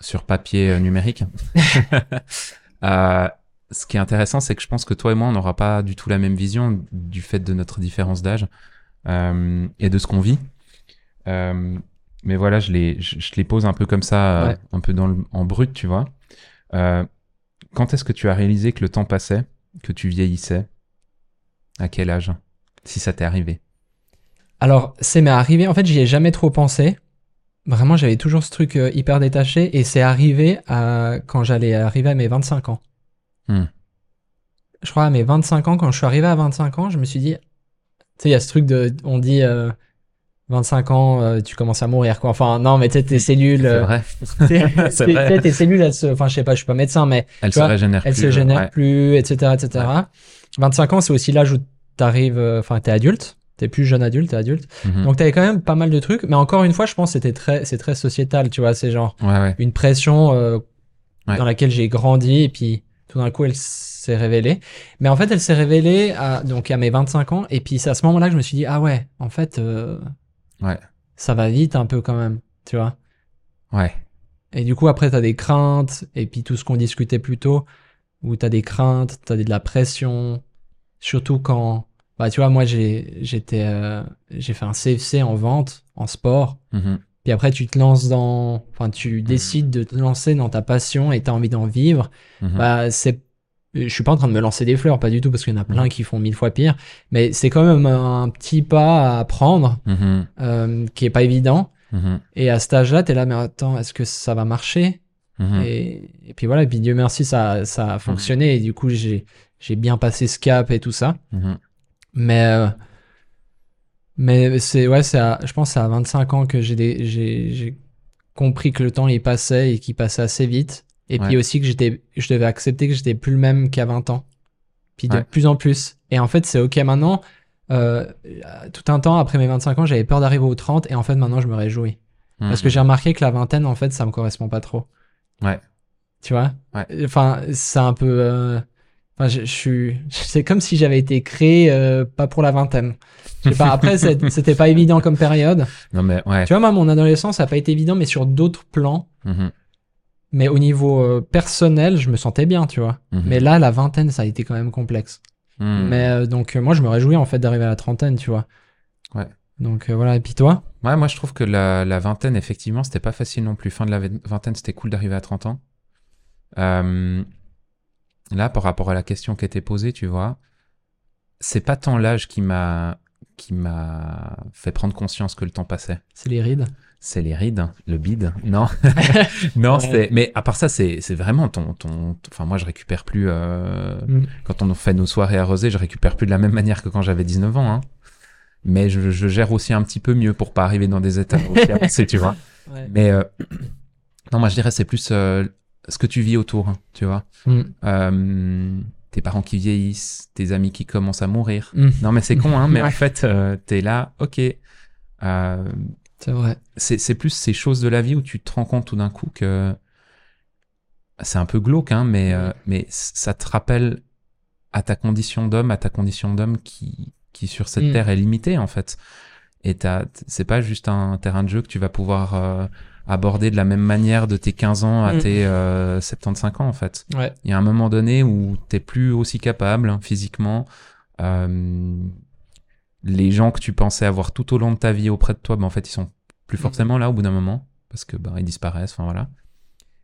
sur papier numérique. Euh, ce qui est intéressant, c'est que je pense que toi et moi, on n'aura pas du tout la même vision du fait de notre différence d'âge euh, et de ce qu'on vit. Euh, mais voilà, je les, je, je les pose un peu comme ça, euh, Ouais. un peu dans le, en brut, tu vois. Euh, quand est-ce que tu as réalisé que le temps passait, que tu vieillissais? À quel âge? Si ça t'est arrivé? Alors, c'est m'est arrivé, en fait, j'y ai jamais trop pensé. Vraiment, j'avais toujours ce truc euh, hyper détaché et c'est arrivé à, quand j'allais arriver à mes 25 ans. Hmm. Je crois à mes 25 ans, quand je suis arrivé à 25 ans, je me suis dit, tu sais, il y a ce truc de, on dit, euh, 25 ans, euh, tu commences à mourir, quoi. Enfin, non, mais tu sais, tes cellules, C'est euh, vrai. C'est vrai. tes cellules, elles se, enfin, je sais pas, je suis pas médecin, mais Elle Tu se vois, régénère elles plus. se génèrent ouais. plus, etc., etc. 25 ans, c'est aussi l'âge où t'arrives, euh, enfin, t'es adulte. T'es plus jeune adulte, t'es adulte. Mhm. Donc t'avais quand même pas mal de trucs, mais encore une fois, je pense que c'était très, c'est très sociétal, tu vois, c'est genre Ouais, ouais. une pression euh, Ouais. dans laquelle j'ai grandi et puis tout d'un coup elle s'est révélée. Mais en fait, elle s'est révélée à, donc à mes 25 ans et puis c'est à ce moment-là que je me suis dit ah ouais, en fait, euh, Ouais. ça va vite un peu quand même, tu vois. Ouais. Et du coup après t'as des craintes et puis tout ce qu'on discutait plus tôt où t'as des craintes, t'as de la pression, surtout quand bah tu vois moi j'ai j'étais euh, j'ai fait un CFC en vente en sport Mhm. puis après, tu te lances dans. Enfin, tu décides de te lancer dans ta passion et tu as envie d'en vivre. Mhm. Bah, c'est. Je suis pas en train de me lancer des fleurs, pas du tout, parce qu'il y en a plein Mhm. qui font mille fois pire. Mais c'est quand même un petit pas à prendre, Mhm. euh, qui est pas évident. Mhm. Et à cet âge-là, t'es là, mais attends, est-ce que ça va marcher? Mhm. et, et puis voilà, et puis Dieu merci, ça, ça a fonctionné. Et du coup, j'ai j'ai bien passé ce cap et tout ça. Mais euh, mais c'est ouais, c'est à- je pense que c'est à 25 ans que j'ai des- j'ai j'ai compris que le temps il passait et qu'il passait assez vite et puis aussi que j'étais je devais accepter que j'étais plus le même qu'à 20 ans. Puis de Ouais. plus en plus. Et en fait, c'est OK maintenant euh, tout un temps après mes 25 ans, j'avais peur d'arriver aux 30 et en fait maintenant je me réjouis parce que j'ai remarqué que la vingtaine en fait, ça me correspond pas trop. Ouais. Tu vois? Ouais. Enfin, c'est un peu euh, Enfin, je, je suis. C'est comme si j'avais été créé euh, pas pour la vingtaine. Je sais pas. Après, c'était pas évident comme période. Non, mais ouais. Tu vois, moi, mon adolescence, ça a pas été évident, mais sur d'autres plans. Mhm. Mais au niveau euh, personnel, je me sentais bien, tu vois. Mhm. Mais là, la vingtaine, ça a été quand même complexe. Mhm. Mais euh, donc, moi, je me réjouis en fait d'arriver à la trentaine, tu vois. Ouais. Donc voilà. Et puis toi? Ouais, moi je trouve que la, la vingtaine, effectivement, c'était pas facile non plus. Fin de la vingtaine, c'était cool d'arriver à 30 ans. Euh, là, par rapport à la question qui était posée, tu vois, c'est pas tant l'âge qui m'a qui m'a fait prendre conscience que le temps passait. C'est les rides. C'est les rides, le bide. Non, non, Ouais. c'est. Mais à part ça, c'est c'est vraiment ton ton. Enfin, moi, je récupère plus. euh, Mm. Quand on fait nos soirées arrosées, je récupère plus de la même manière que quand j'avais 19 ans. Hein. Mais je, je gère aussi un petit peu mieux pour pas arriver dans des états aussi avancés, tu vois. Mais euh, non, moi je dirais c'est plus euh, ce que tu vis autour, hein, tu vois. Mm. Euh, tes parents qui vieillissent, tes amis qui commencent à mourir. Mm. Non, mais c'est con, hein, mais en fait, euh, t'es là, ok. Euh, C'est vrai. c'est plus ces choses de la vie où tu te rends compte tout d'un coup que c'est un peu glauque, hein, mais, euh, mais ça te rappelle à ta condition d'homme, à ta condition d'homme qui, qui sur cette Mm. terre est limitée en fait. Et c'est pas juste un terrain de jeu que tu vas pouvoir aborder de la même manière de tes 15 ans à Mm. tes euh, 75 ans en fait. Ouais. Il y a un moment donné où t'es plus aussi capable hein, physiquement. Euh, les gens que tu pensais avoir tout au long de ta vie auprès de toi, ben en fait ils sont plus Mhm. forcément là au bout d'un moment parce que ben ils disparaissent. Enfin voilà.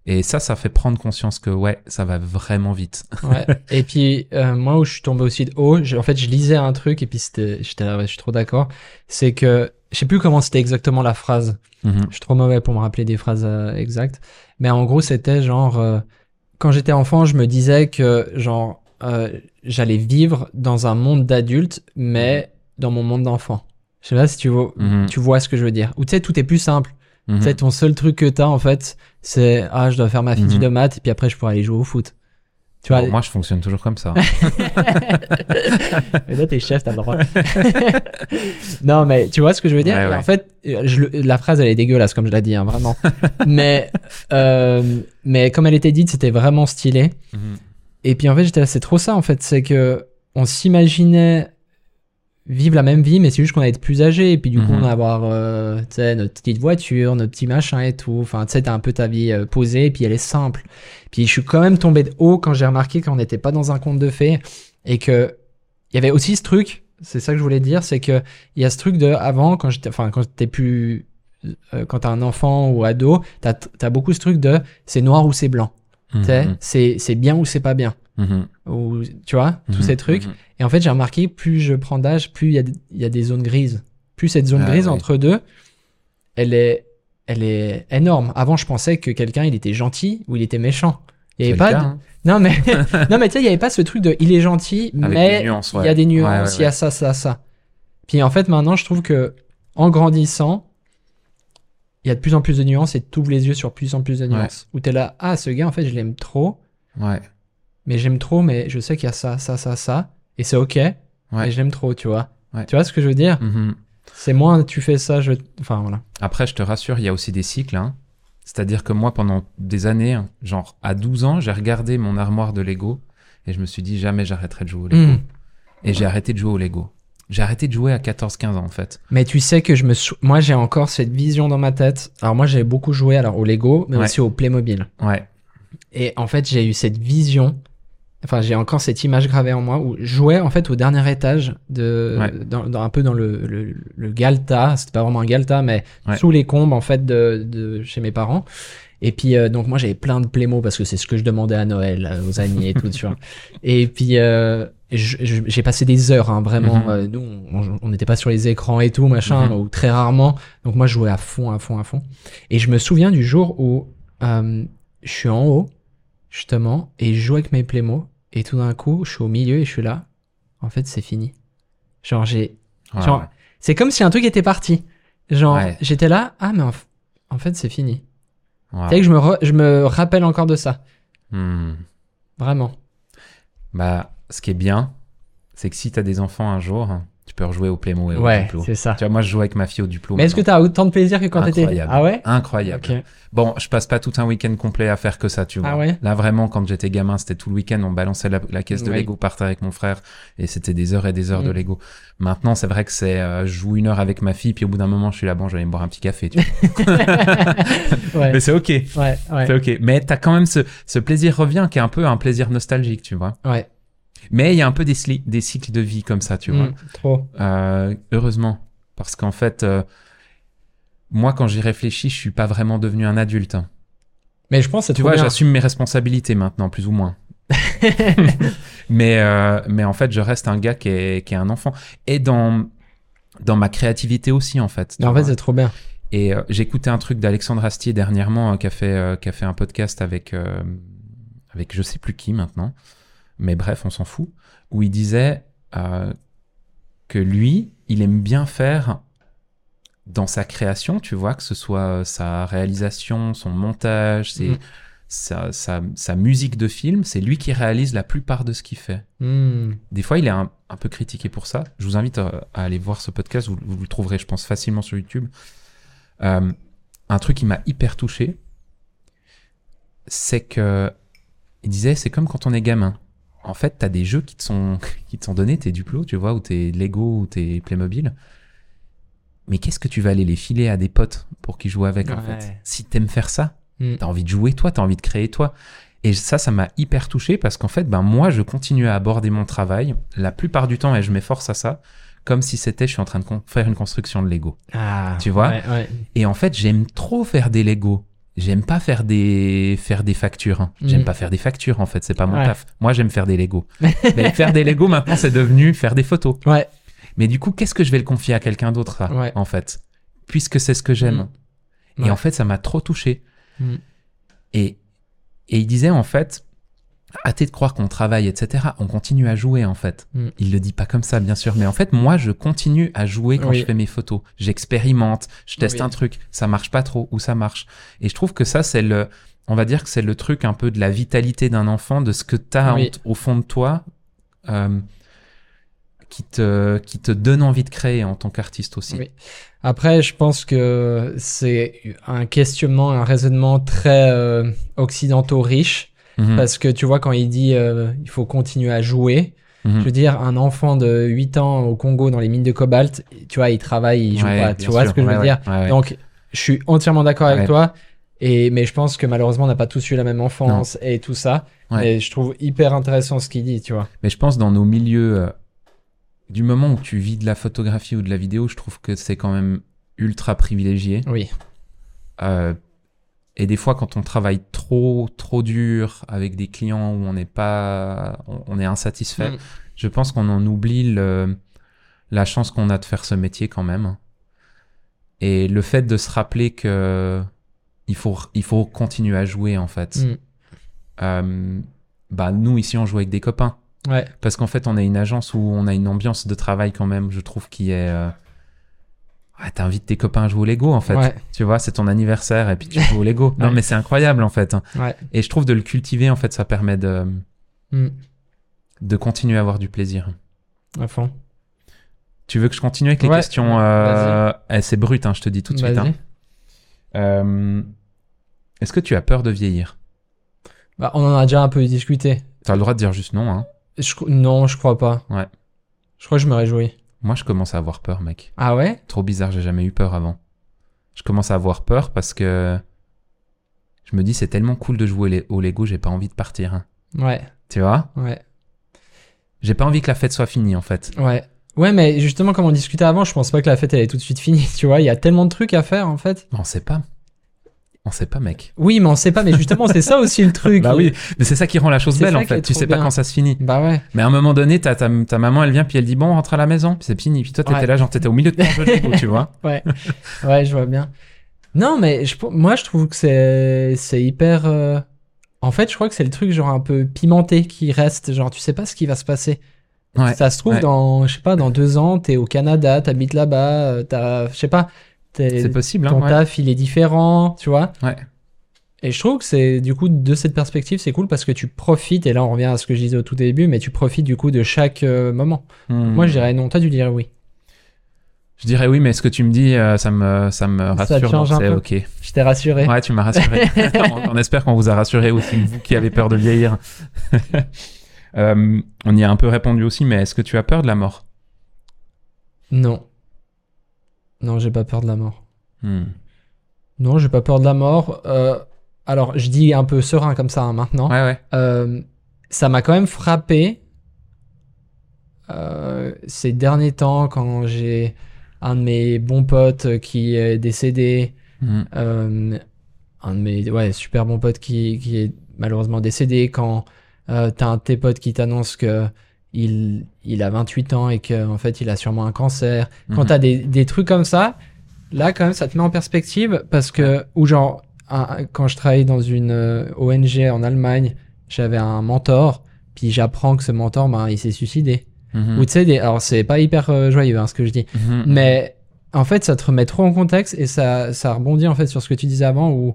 Et ça, ça fait prendre conscience que ouais, ça va vraiment vite. Ouais. et puis euh, moi où je suis tombé aussi de haut, j'ai- en fait je lisais un truc et puis c'était, j'étais je suis trop d'accord. C'est que je sais plus comment c'était exactement la phrase. Mhm. Je suis trop mauvais pour me rappeler des phrases euh, exactes. Mais en gros c'était genre euh, quand j'étais enfant, je me disais que genre euh, j'allais vivre dans un monde d'adultes, mais dans mon monde d'enfant. Je sais pas si tu vois, Mhm. tu vois ce que je veux dire. Ou tu sais tout est plus simple. Mhm. Tu sais ton seul truc que t'as en fait, c'est ah je dois faire ma fiche de maths et puis après je pourrais aller jouer au foot. Tu vois, Bon, moi, je fonctionne toujours comme ça. mais là, t'es chef, t'as le droit. non, mais tu vois ce que je veux dire? Ouais, ouais. En fait, je la phrase, elle est dégueulasse, comme je l'ai dit, hein, vraiment. mais, euh, mais comme elle était dite, c'était vraiment stylé. Mhm. Et puis en fait, j'étais là, c'est trop ça, en fait. C'est que on s'imaginait vivre la même vie, mais c'est juste qu'on va être plus âgé. Et puis du coup, Mhm. on va avoir euh, notre petite voiture, notre petit machin et tout. Enfin, tu sais, t'as un peu ta vie euh, posée, et puis elle est simple. Puis je suis quand même tombé de haut quand j'ai remarqué qu'on n'était pas dans un conte de fées et que il y avait aussi ce truc. C'est ça que je voulais dire, c'est que il y a ce truc de avant quand j'étais, enfin quand t'es plus, euh, quand t'as un enfant ou ado, t'as as beaucoup ce truc de c'est noir ou c'est blanc. Mhm. c'est c'est bien ou c'est pas bien. Ou tu vois, tous Mhm. ces trucs. Mhm. Et en fait, j'ai remarqué, plus je prends d'âge, plus il y, a y a des zones grises. Plus cette zone Ah, grise entre deux, elle est, elle est énorme. Avant, je pensais que quelqu'un, il était gentil ou il était méchant. Il y avait pas. cas, de- hein. Non mais, non mais tu sais, il y avait pas ce truc de, il est gentil, Avec mais il y a des nuances, ouais, il y a ça, ça, ça. Puis en fait, maintenant, je trouve que en grandissant, il y a de plus en plus de nuances et tu ouvres les yeux sur plus en plus de nuances. Où t'es là, ah, ce gars, en fait, je l'aime trop, Ouais. Mais j'aime trop, mais je sais qu'il y a ça, ça, ça, ça, et c'est ok, Ouais. mais j'aime trop, tu vois. Ouais. Tu vois ce que je veux dire? Mhm. C'est moins tu fais ça, je. Enfin voilà. Après, je te rassure, il y a aussi des cycles. hein. C'est-à-dire que moi, pendant des années, genre à 12 ans, j'ai regardé mon armoire de Lego et je me suis dit jamais j'arrêterai de jouer au Lego. Hmm. Et j'ai arrêté de jouer au Lego. J'ai arrêté de jouer à 14-15 ans en fait. Mais tu sais que je me. sou- Moi, j'ai encore cette vision dans ma tête. Alors, moi, j'ai beaucoup joué alors au Lego, mais Ouais. aussi au Playmobil. Ouais. Et en fait, j'ai eu cette vision. Enfin, j'ai encore cette image gravée en moi où je jouais en fait au dernier étage de, Ouais. dans, dans- un peu dans le, le, le Galta. C'était pas vraiment un Galta, mais Ouais. sous les combes en fait de, de chez mes parents. Et puis euh, donc moi j'avais plein de Playmo parce que c'est ce que je demandais à Noël euh, aux amis et tout, tu vois. Et puis euh, j'ai passé des heures hein, vraiment. Mhm. euh, nous on- n'était pas sur les écrans et tout machin Mhm. ou très rarement. Donc moi je jouais à fond, à fond, à fond. Et je me souviens du jour où euh, je suis en haut justement et je joue avec mes Playmo et tout d'un coup je suis au milieu et je suis là. En fait c'est fini. Genre j'ai Ouais, Genre, ouais. c'est comme si un truc était parti. Genre, Ouais. j'étais là, ah, mais en, f- en fait, c'est fini. Tu sais que je me, re- je me rappelle encore de ça. Hmm. Vraiment. Bah, ce qui est bien, c'est que si t'as des enfants un jour, peux rejouer au Playmo et au Ouais, Duplo. c'est ça. Tu vois, moi je joue avec ma fille au Duplo. Mais est-ce que maintenant. t'as autant de plaisir que quand t'étais. Incroyable. Ah ouais Incroyable. Bon, je passe pas tout un week-end complet à faire que ça, tu vois. Ah ouais Là, vraiment, quand j'étais gamin, c'était tout le week-end, on balançait la, la caisse de. Lego par terre avec mon frère, et c'était des heures et des heures de Mm. Lego. Maintenant, c'est vrai que c'est, euh, je joue une heure avec ma fille, puis au bout d'un moment, je suis là, bon, je vais aller me boire un petit café, tu vois. Ouais. Mais c'est ok. Ouais, ouais. C'est ok. Mais t'as quand même ce, ce plaisir revient, qui est un peu un plaisir nostalgique, tu vois. Ouais. Mais il y a un peu des, cycles de vie comme ça, tu vois. Mm, trop. Euh, heureusement. Parce qu'en fait, euh, moi, quand j'y réfléchis, je suis pas vraiment devenu un adulte. hein. Mais je pense que Tu trop vois, j'assume mes responsabilités maintenant, plus ou moins. mais, euh, mais en fait, je reste un gars qui est, qui est un enfant. Et dans, dans ma créativité aussi, en fait. en fait, c'est trop bien. Et écouté un truc d'Alexandre Astier dernièrement, qui, a fait, qui a fait un podcast avec, avec je sais plus qui maintenant. Mais bref, on s'en fout. Où il disait euh, que lui, il aime bien faire dans sa création, tu vois, que ce soit euh, sa réalisation, son montage, ses- Mm. sa, sa, sa musique de film, c'est lui qui réalise la plupart de ce qu'il fait. Mm. Des fois, il est un, un peu critiqué pour ça. Je vous invite à, à aller voir ce podcast. Vous, vous le trouverez, je pense, facilement sur YouTube. Euh, un truc qui m'a hyper touché, c'est que il disait, c'est comme quand on est gamin. En fait, t'as des jeux qui te sont qui te sont donnés, tes Duplo, tu vois, ou tes Lego, ou tes Playmobil. Mais qu'est-ce que tu vas aller les filer à des potes pour qu'ils jouent avec, en fait? Si t'aimes faire ça, Mm. T'as envie de jouer toi, t'as envie de créer toi. Et ça, ça m'a hyper touché parce qu'en fait, ben moi, je continue à aborder mon travail la plupart du temps et je m'efforce à ça, comme si c'était je suis en train de faire une construction de Lego. Ah, Tu vois? ouais, ouais. Et en fait, j'aime trop faire des Lego. J'aime pas faire des faire des factures. hein. J'aime Mm. pas faire des factures en fait, c'est pas mon Ouais. taf. Moi, j'aime faire des Lego. Mais faire des Lego maintenant, c'est devenu faire des photos. Ouais. Mais du coup, qu'est-ce que je vais le confier à quelqu'un d'autre Ouais. en fait? Puisque c'est ce que j'aime. Mm. Et Ouais. en fait, ça m'a trop touché. Mm. Et, et il disait en fait, hâtez de croire qu'on travaille, etc. On continue à jouer en fait. Mm. Il le dit pas comme ça, bien sûr, mais en fait, moi, je continue à jouer quand Oui. je fais mes photos. J'expérimente, je teste Oui. un truc, ça marche pas trop ou ça marche. Et je trouve que ça, c'est le, on va dire que c'est le truc un peu de la vitalité d'un enfant, de ce que tu as Oui. au fond de toi. euh, qui te, qui te donne envie de créer en tant qu'artiste aussi. Oui. Après, je pense que c'est un questionnement, un raisonnement très euh, occidentaux riche. Mhm. Parce que tu vois, quand il dit euh, il faut continuer à jouer, Mhm. Je veux dire, un enfant de 8 ans au Congo dans les mines de cobalt, tu vois, il travaille, il joue Ouais, pas. Tu vois sûr. ce que je veux Ouais, dire. Donc, je suis entièrement d'accord avec toi. Et, mais je pense que malheureusement, on n'a pas tous eu la même enfance et tout ça. Et je trouve hyper intéressant ce qu'il dit, tu vois. Mais je pense dans nos milieux, euh, du moment où tu vis de la photographie ou de la vidéo, je trouve que c'est quand même ultra privilégié. Oui. Euh, et des fois, quand on travaille trop, trop dur avec des clients où on n'est pas, on, on est insatisfait, Mm. je pense qu'on en oublie le, la chance qu'on a de faire ce métier quand même. Et le fait de se rappeler que il faut, il faut continuer à jouer en fait. Mm. Euh, bah nous ici on joue avec des copains Ouais. parce qu'en fait on a une agence où on a une ambiance de travail quand même, je trouve qui est euh... ouais, t'invites tes copains à jouer au Lego en fait. Ouais. Tu vois, c'est ton anniversaire et puis tu joues au Lego. Non Ouais. mais c'est incroyable en fait. hein. Ouais. Et je trouve de le cultiver en fait ça permet de Mm. de continuer à avoir du plaisir. À fond. Tu veux que je continue avec les questions euh... eh, C'est brut, hein, je te dis tout de suite. Hein. Euh, Est-ce que tu as peur de vieillir? Bah, on en a déjà un peu discuté. T'as le droit de dire juste non. Hein. Je, non, je crois pas. Ouais. Je crois que je me réjouis. Moi, je commence à avoir peur, mec. Ah ouais? Trop bizarre, j'ai jamais eu peur avant. Je commence à avoir peur parce que je me dis c'est tellement cool de jouer les- au Lego, j'ai pas envie de partir. hein. Ouais. Tu vois? Ouais. J'ai pas envie que la fête soit finie en fait. Ouais. Ouais, mais justement, comme on discutait avant, je pense pas que la fête elle est tout de suite finie. Tu vois, il y a tellement de trucs à faire en fait. On sait pas. On sait pas, mec. Oui, mais on sait pas. Mais justement, c'est ça aussi le truc. Bah oui, mais c'est ça qui rend la chose belle en fait. Tu sais pas quand ça se finit. Bah ouais. Mais à un moment donné, ta, ta, ta maman elle vient puis elle dit bon, on rentre à la maison, puis c'est fini. Puis toi t'étais Ouais. là, genre t'étais au milieu de ton jeu tu vois. Ouais. Ouais, je vois bien. Non, mais je, moi, je trouve que c'est, c'est hyper. euh, En fait, je crois que c'est le truc genre un peu pimenté qui reste. Genre, tu sais pas ce qui va se passer. Ouais. Ça se trouve ouais. dans, je sais pas, dans deux ans, t'es au Canada, t'habites là-bas, euh, t'as, je sais pas, C'est possible, hein. ton ouais. taf il est différent, tu vois. Ouais. Et je trouve que c'est du coup de cette perspective c'est cool parce que tu profites et là on revient à ce que je disais au tout début mais tu profites du coup de chaque euh, moment. Hmm. Moi je dirais non, toi tu dirais oui. Je dirais oui, mais ce que tu me dis, euh, ça me, ça me rassure. change donc un c'est peu ok. Je t'ai rassuré. Ouais, tu m'as rassuré. on, on espère qu'on vous a rassuré aussi, vous qui avez peur de vieillir. Euh, on y a un peu répondu aussi, mais est-ce que tu as peur de la mort? Non. Non, j'ai pas peur de la mort. Hmm. Non, j'ai pas peur de la mort. Euh, alors je dis un peu serein comme ça hein, maintenant. Ouais, ouais. Euh, ça m'a quand même frappé euh, ces derniers temps quand j'ai un de mes bons potes qui est décédé. Hmm. Un de mes ouais, super bons potes qui, qui est malheureusement décédé quand t'as un de tes potes qui t'annonce que il, il a 28 ans et qu'en en fait il a sûrement un cancer. Quand Mhm. t'as des, des trucs comme ça, là quand même ça te met en perspective parce que, ou genre, un- quand je travaillais dans une euh, ONG en Allemagne, j'avais un mentor, puis j'apprends que ce mentor, ben, il s'est suicidé. Mhm. Ou tu sais, des- alors c'est pas hyper euh, joyeux hein, ce que je dis, Mhm. mais en fait, ça te remet trop en contexte et ça, ça rebondit en fait sur ce que tu disais avant où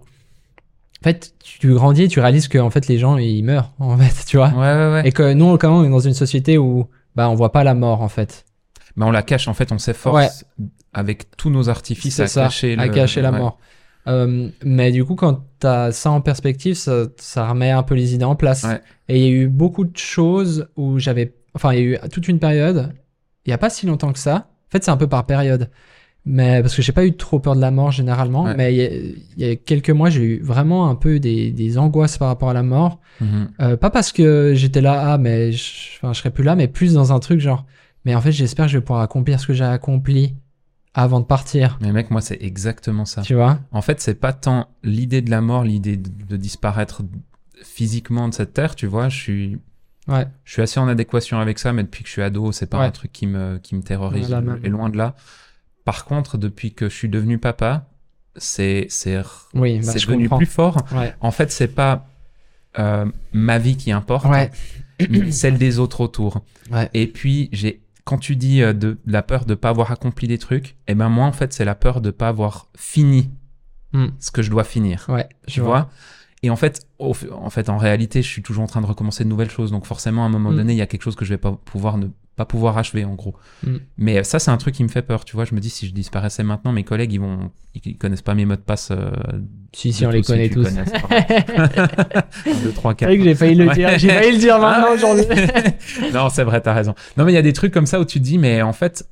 en fait, tu grandis et tu réalises que en fait les gens ils meurent en fait, tu vois. Ouais, ouais, ouais. Et que nous quand on est dans une société où bah on voit pas la mort en fait. Mais on la cache, en fait, on s'efforce avec tous nos artifices à ça, cacher, à le- cacher la mort. Euh, mais du coup quand t'as ça en perspective, ça, ça remet un peu les idées en place. Et il y a eu beaucoup de choses où j'avais, enfin il y a eu toute une période, il y a pas si longtemps que ça. En fait c'est un peu par période. Mais parce que j'ai pas eu trop peur de la mort généralement, Ouais. mais il y, a, il y a quelques mois j'ai eu vraiment un peu des, des angoisses par rapport à la mort. Mhm. Euh, pas parce que j'étais là, ah mais je, enfin, je serais plus là, mais plus dans un truc genre, mais en fait j'espère que je vais pouvoir accomplir ce que j'ai accompli avant de partir. Mais mec, moi, c'est exactement ça. Tu vois? En fait, c'est pas tant l'idée de la mort, l'idée de, de disparaître physiquement de cette terre, tu vois. Je suis, Ouais. je suis assez en adéquation avec ça, mais depuis que je suis ado, c'est pas Ouais. un truc qui me, qui me terrorise. Et loin de là. Par contre, depuis que je suis devenu papa, c'est, c'est, Oui, bah, c'est devenu comprends. plus fort. Ouais. En fait, c'est pas euh, ma vie qui importe, Ouais. mais celle des autres autour. Ouais. Et puis, j'ai, quand tu dis euh, de, de la peur de pas avoir accompli des trucs, eh ben moi, en fait, c'est la peur de pas avoir fini Hmm. ce que je dois finir. Ouais. Tu vois Et en fait, au- en fait, en réalité, je suis toujours en train de recommencer de nouvelles choses. Donc forcément, à un moment Mm. donné, il y a quelque chose que je vais pas pouvoir ne pas pouvoir achever, en gros. Mm. Mais ça, c'est un truc qui me fait peur. Tu vois, je me dis si je disparaissais maintenant, mes collègues, ils vont, ils, connaissent pas mes mots de passe euh, Si, si, on les tous connaît tous. connaissent pas. 2, 3, C'est vrai que j'ai failli le dire. J'ai failli le dire maintenant Ah, aujourd'hui. non, c'est vrai, t'as raison. Non, mais il y a des trucs comme ça où tu te dis, mais en fait,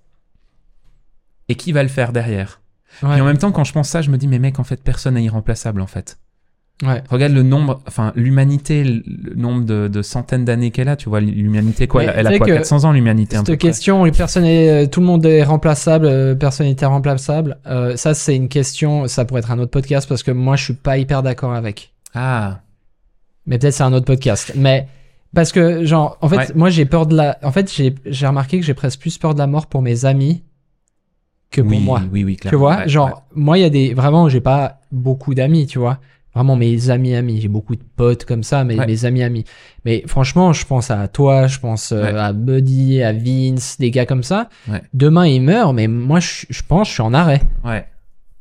et qui va le faire derrière? Ouais. Et en même temps, quand je pense ça, je me dis, mais mec, en fait, personne n'est irremplaçable, en fait. Ouais. Regarde le nombre, enfin, l'humanité, le nombre de, de centaines d'années qu'elle a, tu vois, l'humanité, quoi, Mais elle, a tu quoi, que 400 ans, l'humanité, un peu Cette question, les personnes est- euh, tout le monde est remplaçable, euh, personne n'est remplaçable. Euh, ça, c'est une question, ça pourrait être un autre podcast parce que moi, je suis pas hyper d'accord avec. Ah, Mais peut-être c'est un autre podcast. Mais parce que, genre, en fait, Ouais. moi, j'ai peur de la. En fait, j'ai remarqué que j'ai presque plus peur de la mort pour mes amis que pour oui, moi. oui, oui, Tu clairement. vois, Ouais, genre, moi, il y a des. Vraiment, j'ai pas beaucoup d'amis, tu vois. Vraiment, mes amis, amis. J'ai beaucoup de potes comme ça, mais Ouais. mes amis, amis. Mais franchement, je pense à toi, je pense euh, Ouais. à Buddy, à Vince, des gars comme ça. Ouais. Demain, ils meurent, mais moi, je, je pense, je suis en arrêt. Ouais.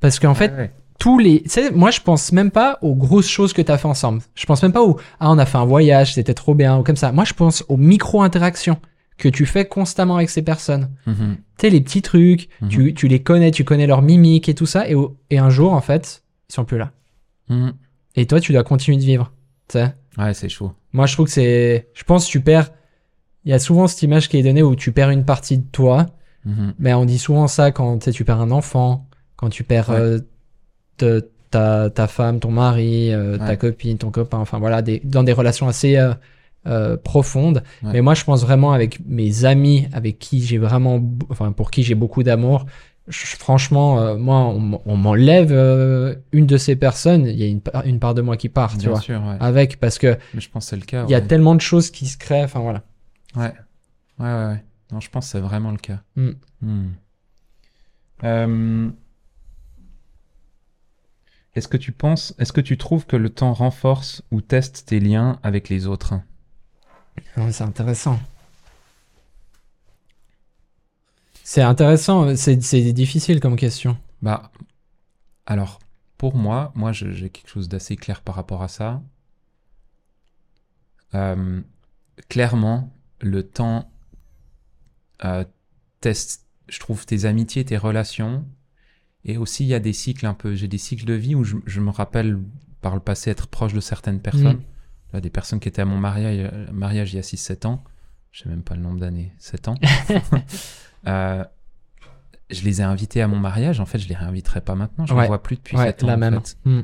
Parce qu'en fait, tous les. Tu sais, moi, je pense même pas aux grosses choses que tu as fait ensemble. Je pense même pas aux. Ah, on a fait un voyage, c'était trop bien, ou comme ça. Moi, je pense aux micro-interactions que tu fais constamment avec ces personnes Mhm. tu sais, les petits trucs, tu, tu les connais, tu connais leur mimique et tout ça, et, au- et un jour, en fait, ils sont plus là. Mhm. Et toi, tu dois continuer de vivre. tu sais. Ouais, c'est chaud. Moi, je trouve que c'est. Je pense que tu perds. Il y a souvent cette image qui est donnée où tu perds une partie de toi, Mhm. mais on dit souvent ça quand tu perds un enfant, quand tu perds Ouais. euh, ta, ta femme, ton mari, euh, ta copine, ton copain, enfin voilà, des, dans des relations assez euh, profondes. Ouais. Mais moi, je pense vraiment avec mes amis, avec qui j'ai vraiment, enfin pour qui j'ai beaucoup d'amour. Franchement, euh, moi, on, m'enlève euh, une de ces personnes, il y a une, part- une part de moi qui part, tu Bien vois, sûr, ouais. avec, parce que Mais je pense que c'est le cas. il y a tellement de choses qui se créent, enfin voilà. Ouais. Ouais, ouais, ouais. Non, je pense que c'est vraiment le cas. Mm. Hmm. Euh, Est-ce que tu penses, est-ce que tu trouves que le temps renforce ou teste tes liens avec les autres? Ouais, C'est intéressant. C'est intéressant, c'est difficile comme question. Bah, alors, pour moi, moi, j'ai quelque chose d'assez clair par rapport à ça. Euh, clairement, le temps euh, teste, je trouve, tes amitiés, tes relations. Et aussi, il y a des cycles un peu. J'ai des cycles de vie où je, je me rappelle par le passé être proche de certaines personnes. Mm. Là, des personnes qui étaient à mon mariage, mariage il y a 6-7 ans. Je sais même pas le nombre d'années. 7 ans. Euh, je les ai invités à mon mariage. En fait, je les réinviterai pas maintenant. Je Ouais. les vois plus depuis Ouais, 7 ans. la en même. fait. Mm.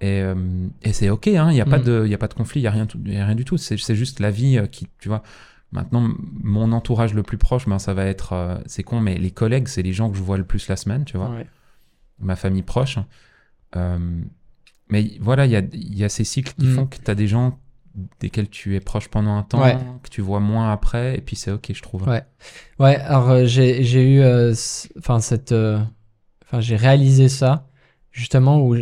Et, euh, et c'est ok, hein, il n'y a, pas Mm. de- il y a pas de conflit, il n'y a, rien tout- y a rien du tout. C'est juste la vie euh, qui, tu vois. Maintenant, mon entourage le plus proche, ben, ça va être, euh, c'est con, mais les collègues, c'est les gens que je vois le plus la semaine, tu vois. Ouais. Ma famille proche. Euh, mais voilà, il y a, il y a ces cycles qui Mm. font que tu as des gens desquels tu es proche pendant un temps, Ouais. que tu vois moins après, et puis c'est ok, je trouve. Ouais. Ouais, alors euh, j'ai eu, euh, enfin cette, euh, enfin j'ai réalisé ça justement où,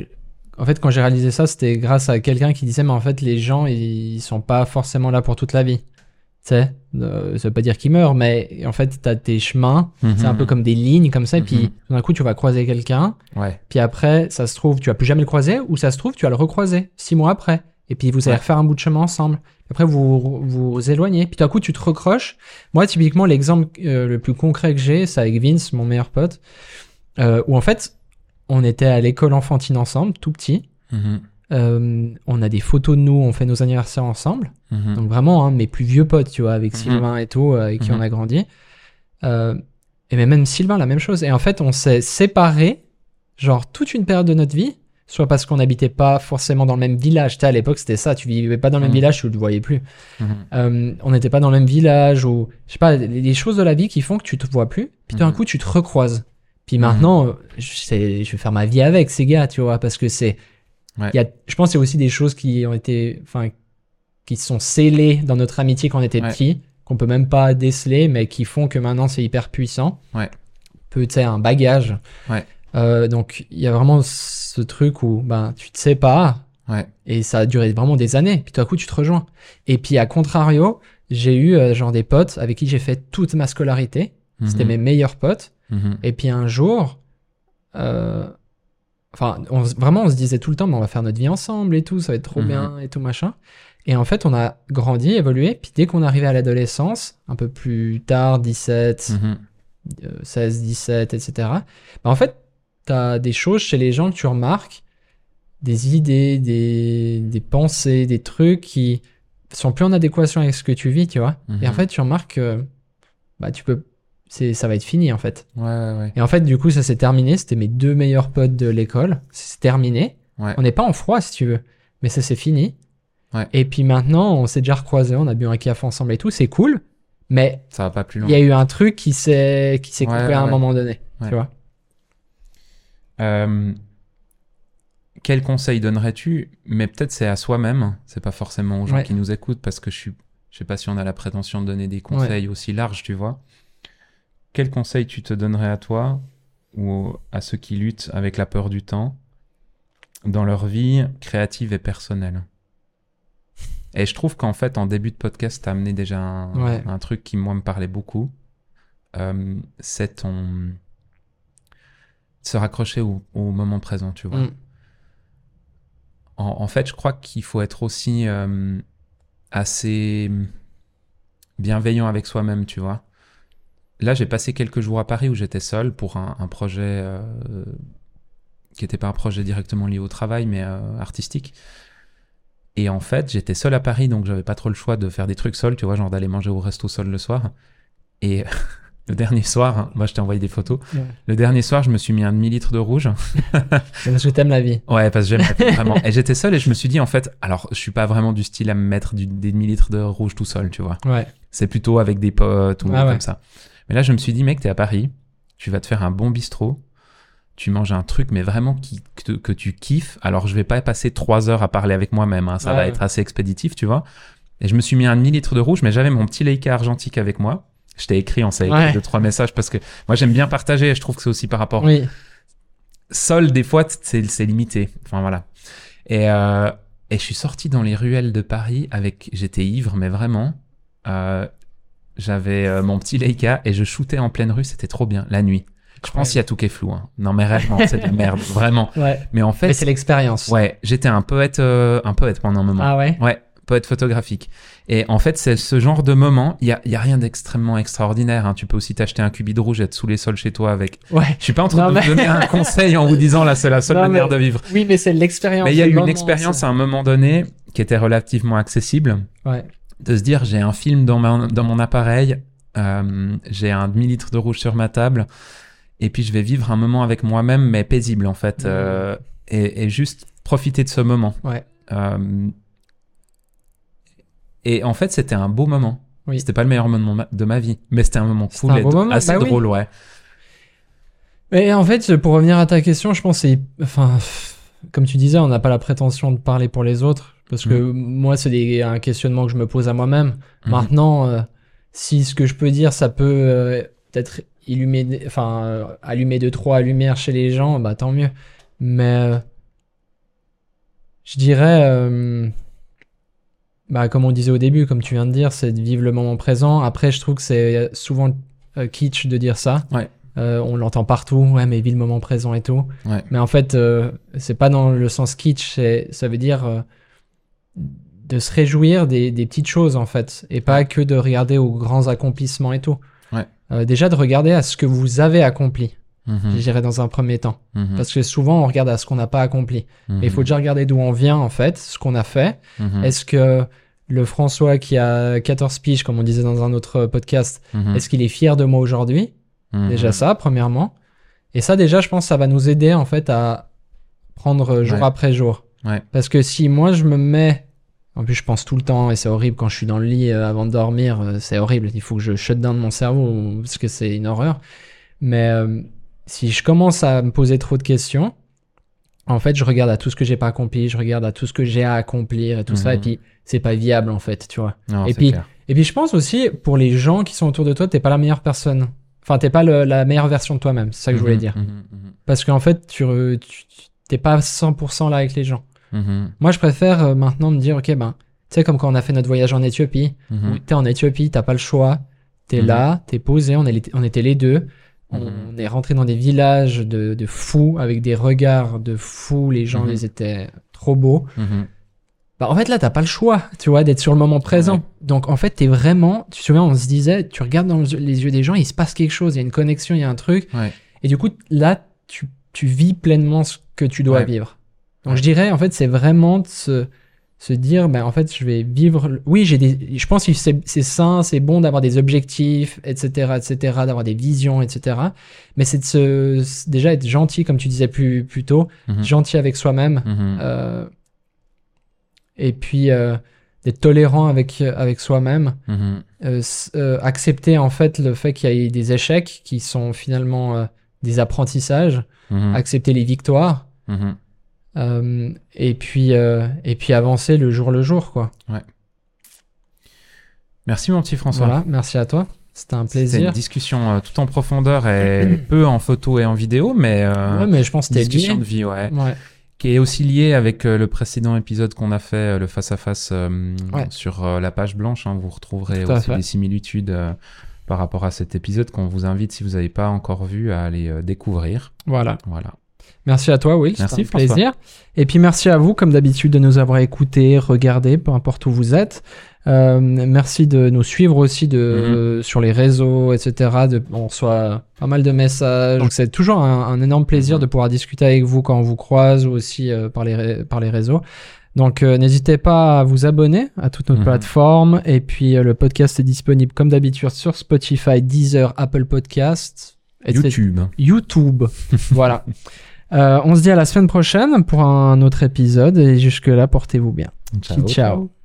en fait quand j'ai réalisé ça, c'était grâce à quelqu'un qui disait mais en fait les gens ils, sont pas forcément là pour toute la vie. Tu sais, euh, ça veut pas dire qu'ils meurent, mais en fait t'as tes chemins, c'est un Mhm. peu comme des lignes comme ça, et puis Mhm. d'un coup tu vas croiser quelqu'un, Ouais, puis après ça se trouve tu vas plus jamais le croiser, ou ça se trouve tu vas le recroiser six mois après, et puis vous allez Ouais. refaire un bout de chemin ensemble. Après vous vous, éloignez, puis d'un coup tu te recroches. Moi typiquement l'exemple euh, le plus concret que j'ai, c'est avec Vince, mon meilleur pote, euh, où en fait on était à l'école enfantine ensemble, tout petit. Mhm. Euh, on a des photos de nous, on fait nos anniversaires ensemble. Mhm. Donc vraiment, hein, mes plus vieux potes, tu vois, avec Mhm. Sylvain et tout, avec qui on a grandi. Et même Sylvain, la même chose. Et en fait, on s'est séparés, genre toute une période de notre vie, soit parce qu'on n'habitait pas forcément dans le même village. Tu à l'époque, c'était ça, tu vivais pas dans le même Mhm. village, tu le voyais plus. Mhm. Euh, on n'était pas dans le même village, ou je sais pas, les choses de la vie qui font que tu te vois plus, puis d'un Mhm. coup, tu te recroises. Puis maintenant, euh, je, vais faire ma vie avec ces gars, tu vois, parce que c'est. Ouais. il Y a, je pense qu'il y a aussi des choses qui ont été. Enfin, qui sont scellées dans notre amitié quand on était Ouais. petit, qu'on peut même pas déceler, mais qui font que maintenant c'est hyper puissant. Ouais. Peu, tu sais, un bagage. Ouais. Euh, donc, il y a vraiment ce truc où ben, tu te sépares, Ouais. et ça a duré vraiment des années. Puis tout à coup, tu te rejoins. Et puis, à contrario, j'ai eu euh, genre des potes avec qui j'ai fait toute ma scolarité. C'était Mhm. mes meilleurs potes. Mhm. Et puis un jour, euh, enfin, vraiment, on se disait tout le temps, mais on va faire notre vie ensemble et tout, ça va être trop Mhm. bien et tout machin. Et en fait, on a grandi, évolué. Puis dès qu'on arrivait à l'adolescence, un peu plus tard, 17, Mhm. euh, 16, 17, etc. Bah, en fait, t'as des choses chez les gens que tu remarques des idées, des, des pensées, des trucs qui sont plus en adéquation avec ce que tu vis, tu vois. Et en Mhm. fait, tu remarques que bah, tu peux. c'est Ça va être fini, en fait. Ouais, ouais, ouais. Et en fait, du coup, ça s'est terminé. C'était mes deux meilleurs potes de l'école. C'est terminé. On n'est pas en froid, si tu veux. Mais ça, c'est fini. Ouais. Et puis maintenant, on s'est déjà recroisés. On a bu un café ensemble et tout. C'est cool. Mais Ça va pas plus loin. il y a eu un truc qui s'est qui s'est coupé à un moment donné. Tu vois Euh, quel conseil donnerais-tu? Mais peut-être c'est à soi-même, c'est pas forcément aux gens Ouais. qui nous écoutent, parce que je suis, je sais pas si on a la prétention de donner des conseils aussi larges, tu vois. Quel conseil tu te donnerais à toi ou à ceux qui luttent avec la peur du temps dans leur vie créative et personnelle? Et je trouve qu'en fait, en début de podcast, tu as amené déjà un, Ouais. un truc qui, moi, me parlait beaucoup. Euh, c'est ton se raccrocher au, au moment présent, tu vois. Mm. En, en fait, je crois qu'il faut être aussi euh, assez bienveillant avec soi-même, tu vois. Là, j'ai passé quelques jours à Paris où j'étais seul pour un, un projet euh, qui n'était pas un projet directement lié au travail, mais euh, artistique. Et en fait, j'étais seul à Paris, donc j'avais pas trop le choix de faire des trucs seul, tu vois, genre d'aller manger au resto seul le soir. Et le dernier soir, hein, moi je t'ai envoyé des photos, Ouais. le dernier soir, je me suis mis un demi-litre de rouge. Parce que t'aimes la vie. Ouais, parce que j'aime la vie, vraiment. Et j'étais seul et je me suis dit, en fait, alors je suis pas vraiment du style à me mettre du, des demi-litres de rouge tout seul, tu vois. Ouais. C'est plutôt avec des potes ou Ah ouais. comme ça. Mais là, je me suis dit, mec, t'es à Paris, tu vas te faire un bon bistrot, tu manges un truc, mais vraiment qui, que, que tu kiffes. Alors, je vais pas passer trois heures à parler avec moi-même, hein, ça Ouais, va être assez expéditif, tu vois. Et je me suis mis un demi-litre de rouge, mais j'avais mon petit Leica argentique avec moi. Je t'ai écrit, on s'est écrit Ouais. deux, trois messages parce que moi, j'aime bien partager et je trouve que c'est aussi par rapport Oui. seul des fois c'est limité enfin voilà et euh, et je suis sorti dans les ruelles de Paris avec j'étais ivre mais vraiment euh, j'avais euh, mon petit Leica et je shootais en pleine rue c'était trop bien la nuit je pense qu'il y a tout qui est flou hein. non mais réellement c'est de la merde vraiment Ouais. mais en fait c'est l'expérience. ouais j'étais un poète euh, un poète pendant un moment Ah ouais? Ouais, poète photographique. Et en fait, c'est ce genre de moment, il y a, il y a rien d'extrêmement extraordinaire. hein. Tu peux aussi t'acheter un cubi de rouge et être sous les sols chez toi avec. Ouais. Je suis pas en train Non, de mais- vous donner un conseil en vous disant là, c'est la seule Non, manière mais- de vivre. Oui, mais c'est l'expérience. Mais il y a eu une moment, expérience à un moment donné qui était relativement accessible, Ouais. de se dire j'ai un film dans, ma- dans mon appareil, euh, j'ai un demi-litre de rouge sur ma table, et puis je vais vivre un moment avec moi-même, mais paisible en fait, euh, et, et juste profiter de ce moment. Ouais. Euh, et en fait, c'était un beau moment. Oui. C'était pas le meilleur moment de ma- vie, mais c'était un moment cool un et moment, assez bah oui. drôle, ouais. Mais en fait, pour revenir à ta question, je pense que c'est, enfin, comme tu disais, on n'a pas la prétention de parler pour les autres, parce que moi, c'est un questionnement que je me pose à moi-même. Mhm. Maintenant, euh, si ce que je peux dire, ça peut euh, peut-être enfin, euh, allumer deux trois lumières chez les gens, bah tant mieux. Mais euh, je dirais, euh, bah comme on disait au début, comme tu viens de dire, c'est de vivre le moment présent. Après, je trouve que c'est souvent euh, kitsch de dire ça. Ouais. Euh, on l'entend partout, ouais, mais vis le moment présent et tout. Ouais. Mais en fait, euh, c'est pas dans le sens kitsch, ça veut dire euh, de se réjouir des, des petites choses en fait, et pas que de regarder aux grands accomplissements et tout. Euh, déjà de regarder à ce que vous avez accompli, Mhm. je dirais dans un premier temps. Mhm. Parce que souvent on regarde à ce qu'on n'a pas accompli. Mhm. Mais il faut déjà regarder d'où on vient en fait, ce qu'on a fait. Est-ce que le François qui a 14 piges, comme on disait dans un autre podcast, est-ce qu'il est fier de moi aujourd'hui? Déjà ça, premièrement. Et ça, déjà, je pense que ça va nous aider en fait à prendre jour Ouais. après jour. Ouais. Parce que si moi je me mets, en plus je pense tout le temps et c'est horrible quand je suis dans le lit euh, avant de dormir, euh, c'est horrible. Il faut que je shut down mon cerveau parce que c'est une horreur. Mais euh, si je commence à me poser trop de questions, en fait, je regarde à tout ce que j'ai pas accompli, je regarde à tout ce que j'ai à accomplir et tout ça, Mhm. et puis c'est pas viable en fait, tu vois. Non, Et puis- clair. Et puis je pense aussi pour les gens qui sont autour de toi, t'es pas la meilleure personne. Enfin, t'es pas le- la meilleure version de toi-même. C'est ça que je voulais Mhm. dire. Mhm. Mhm. Parce qu'en fait, tu, t'es pas 100% là avec les gens. Mhm. Moi, je préfère euh, maintenant me dire, ok, ben, tu sais, comme quand on a fait notre voyage en Éthiopie, Mhm. où t'es en Éthiopie, t'as pas le choix, t'es Mhm. là, t'es posé, on, est on était les deux, on, Mhm. est rentré dans des villages de, de fous, avec des regards de fous, les gens, Mhm. ils étaient trop beaux. Mhm. Bah, en fait, là, t'as pas le choix, tu vois, d'être sur le moment présent. Ouais. Donc, en fait, t'es vraiment, tu te souviens, on se disait, tu regardes dans les yeux des gens, il se passe quelque chose, il y a une connexion, il y a un truc. Ouais. Et du coup, là, tu, tu vis pleinement ce que tu dois Ouais. vivre. Donc je dirais, en fait, c'est vraiment de se, se dire, ben, en fait, je vais vivre. Oui, j'ai des. Je pense que c'est c'est sain, c'est bon d'avoir des objectifs, etc., etc., d'avoir des visions, etc. Mais c'est de se déjà être gentil, comme tu disais plus plus tôt, Mhm. gentil avec soi-même, Mhm. euh, et puis euh, d'être tolérant avec avec soi-même. Mhm. euh, euh, accepter en fait le fait qu'il y ait des échecs qui sont finalement euh, des apprentissages, accepter les victoires. Euh, et puis euh, et puis avancer le jour le jour quoi. Merci mon petit François. Voilà, merci à toi, c'était un C'était une plaisir. discussion euh, tout en profondeur et peu en photo et en vidéo, mais Ouais, mais je pense que discussion lié. de vie, ouais. Ouais. Qui est aussi lié avec le précédent épisode qu'on a fait, le face-à-face euh, Ouais. sur la page blanche. hein. vous retrouverez Tout à aussi des similitudes par rapport à cet épisode qu'on vous invite, si vous n'avez pas encore vu, à aller découvrir. Voilà. Voilà. Merci à toi, Will. Merci, un François. plaisir. Et puis merci à vous, comme d'habitude, de nous avoir écoutés, regardés, peu importe où vous êtes. Euh, merci de nous suivre aussi de, Mhm. euh, sur les réseaux, etc. De, on reçoit pas mal de messages. Donc c'est toujours un, un énorme plaisir Mhm. de pouvoir discuter avec vous quand on vous croise ou aussi euh, par, les, par les réseaux. Donc euh, n'hésitez pas à vous abonner à toutes nos Mhm. plateformes. Et puis le podcast est disponible comme d'habitude sur Spotify, Deezer, Apple Podcasts. YouTube. YouTube. voilà. Euh, on se dit à la semaine prochaine pour un autre épisode et jusque-là, portez-vous bien. Ciao. ciao.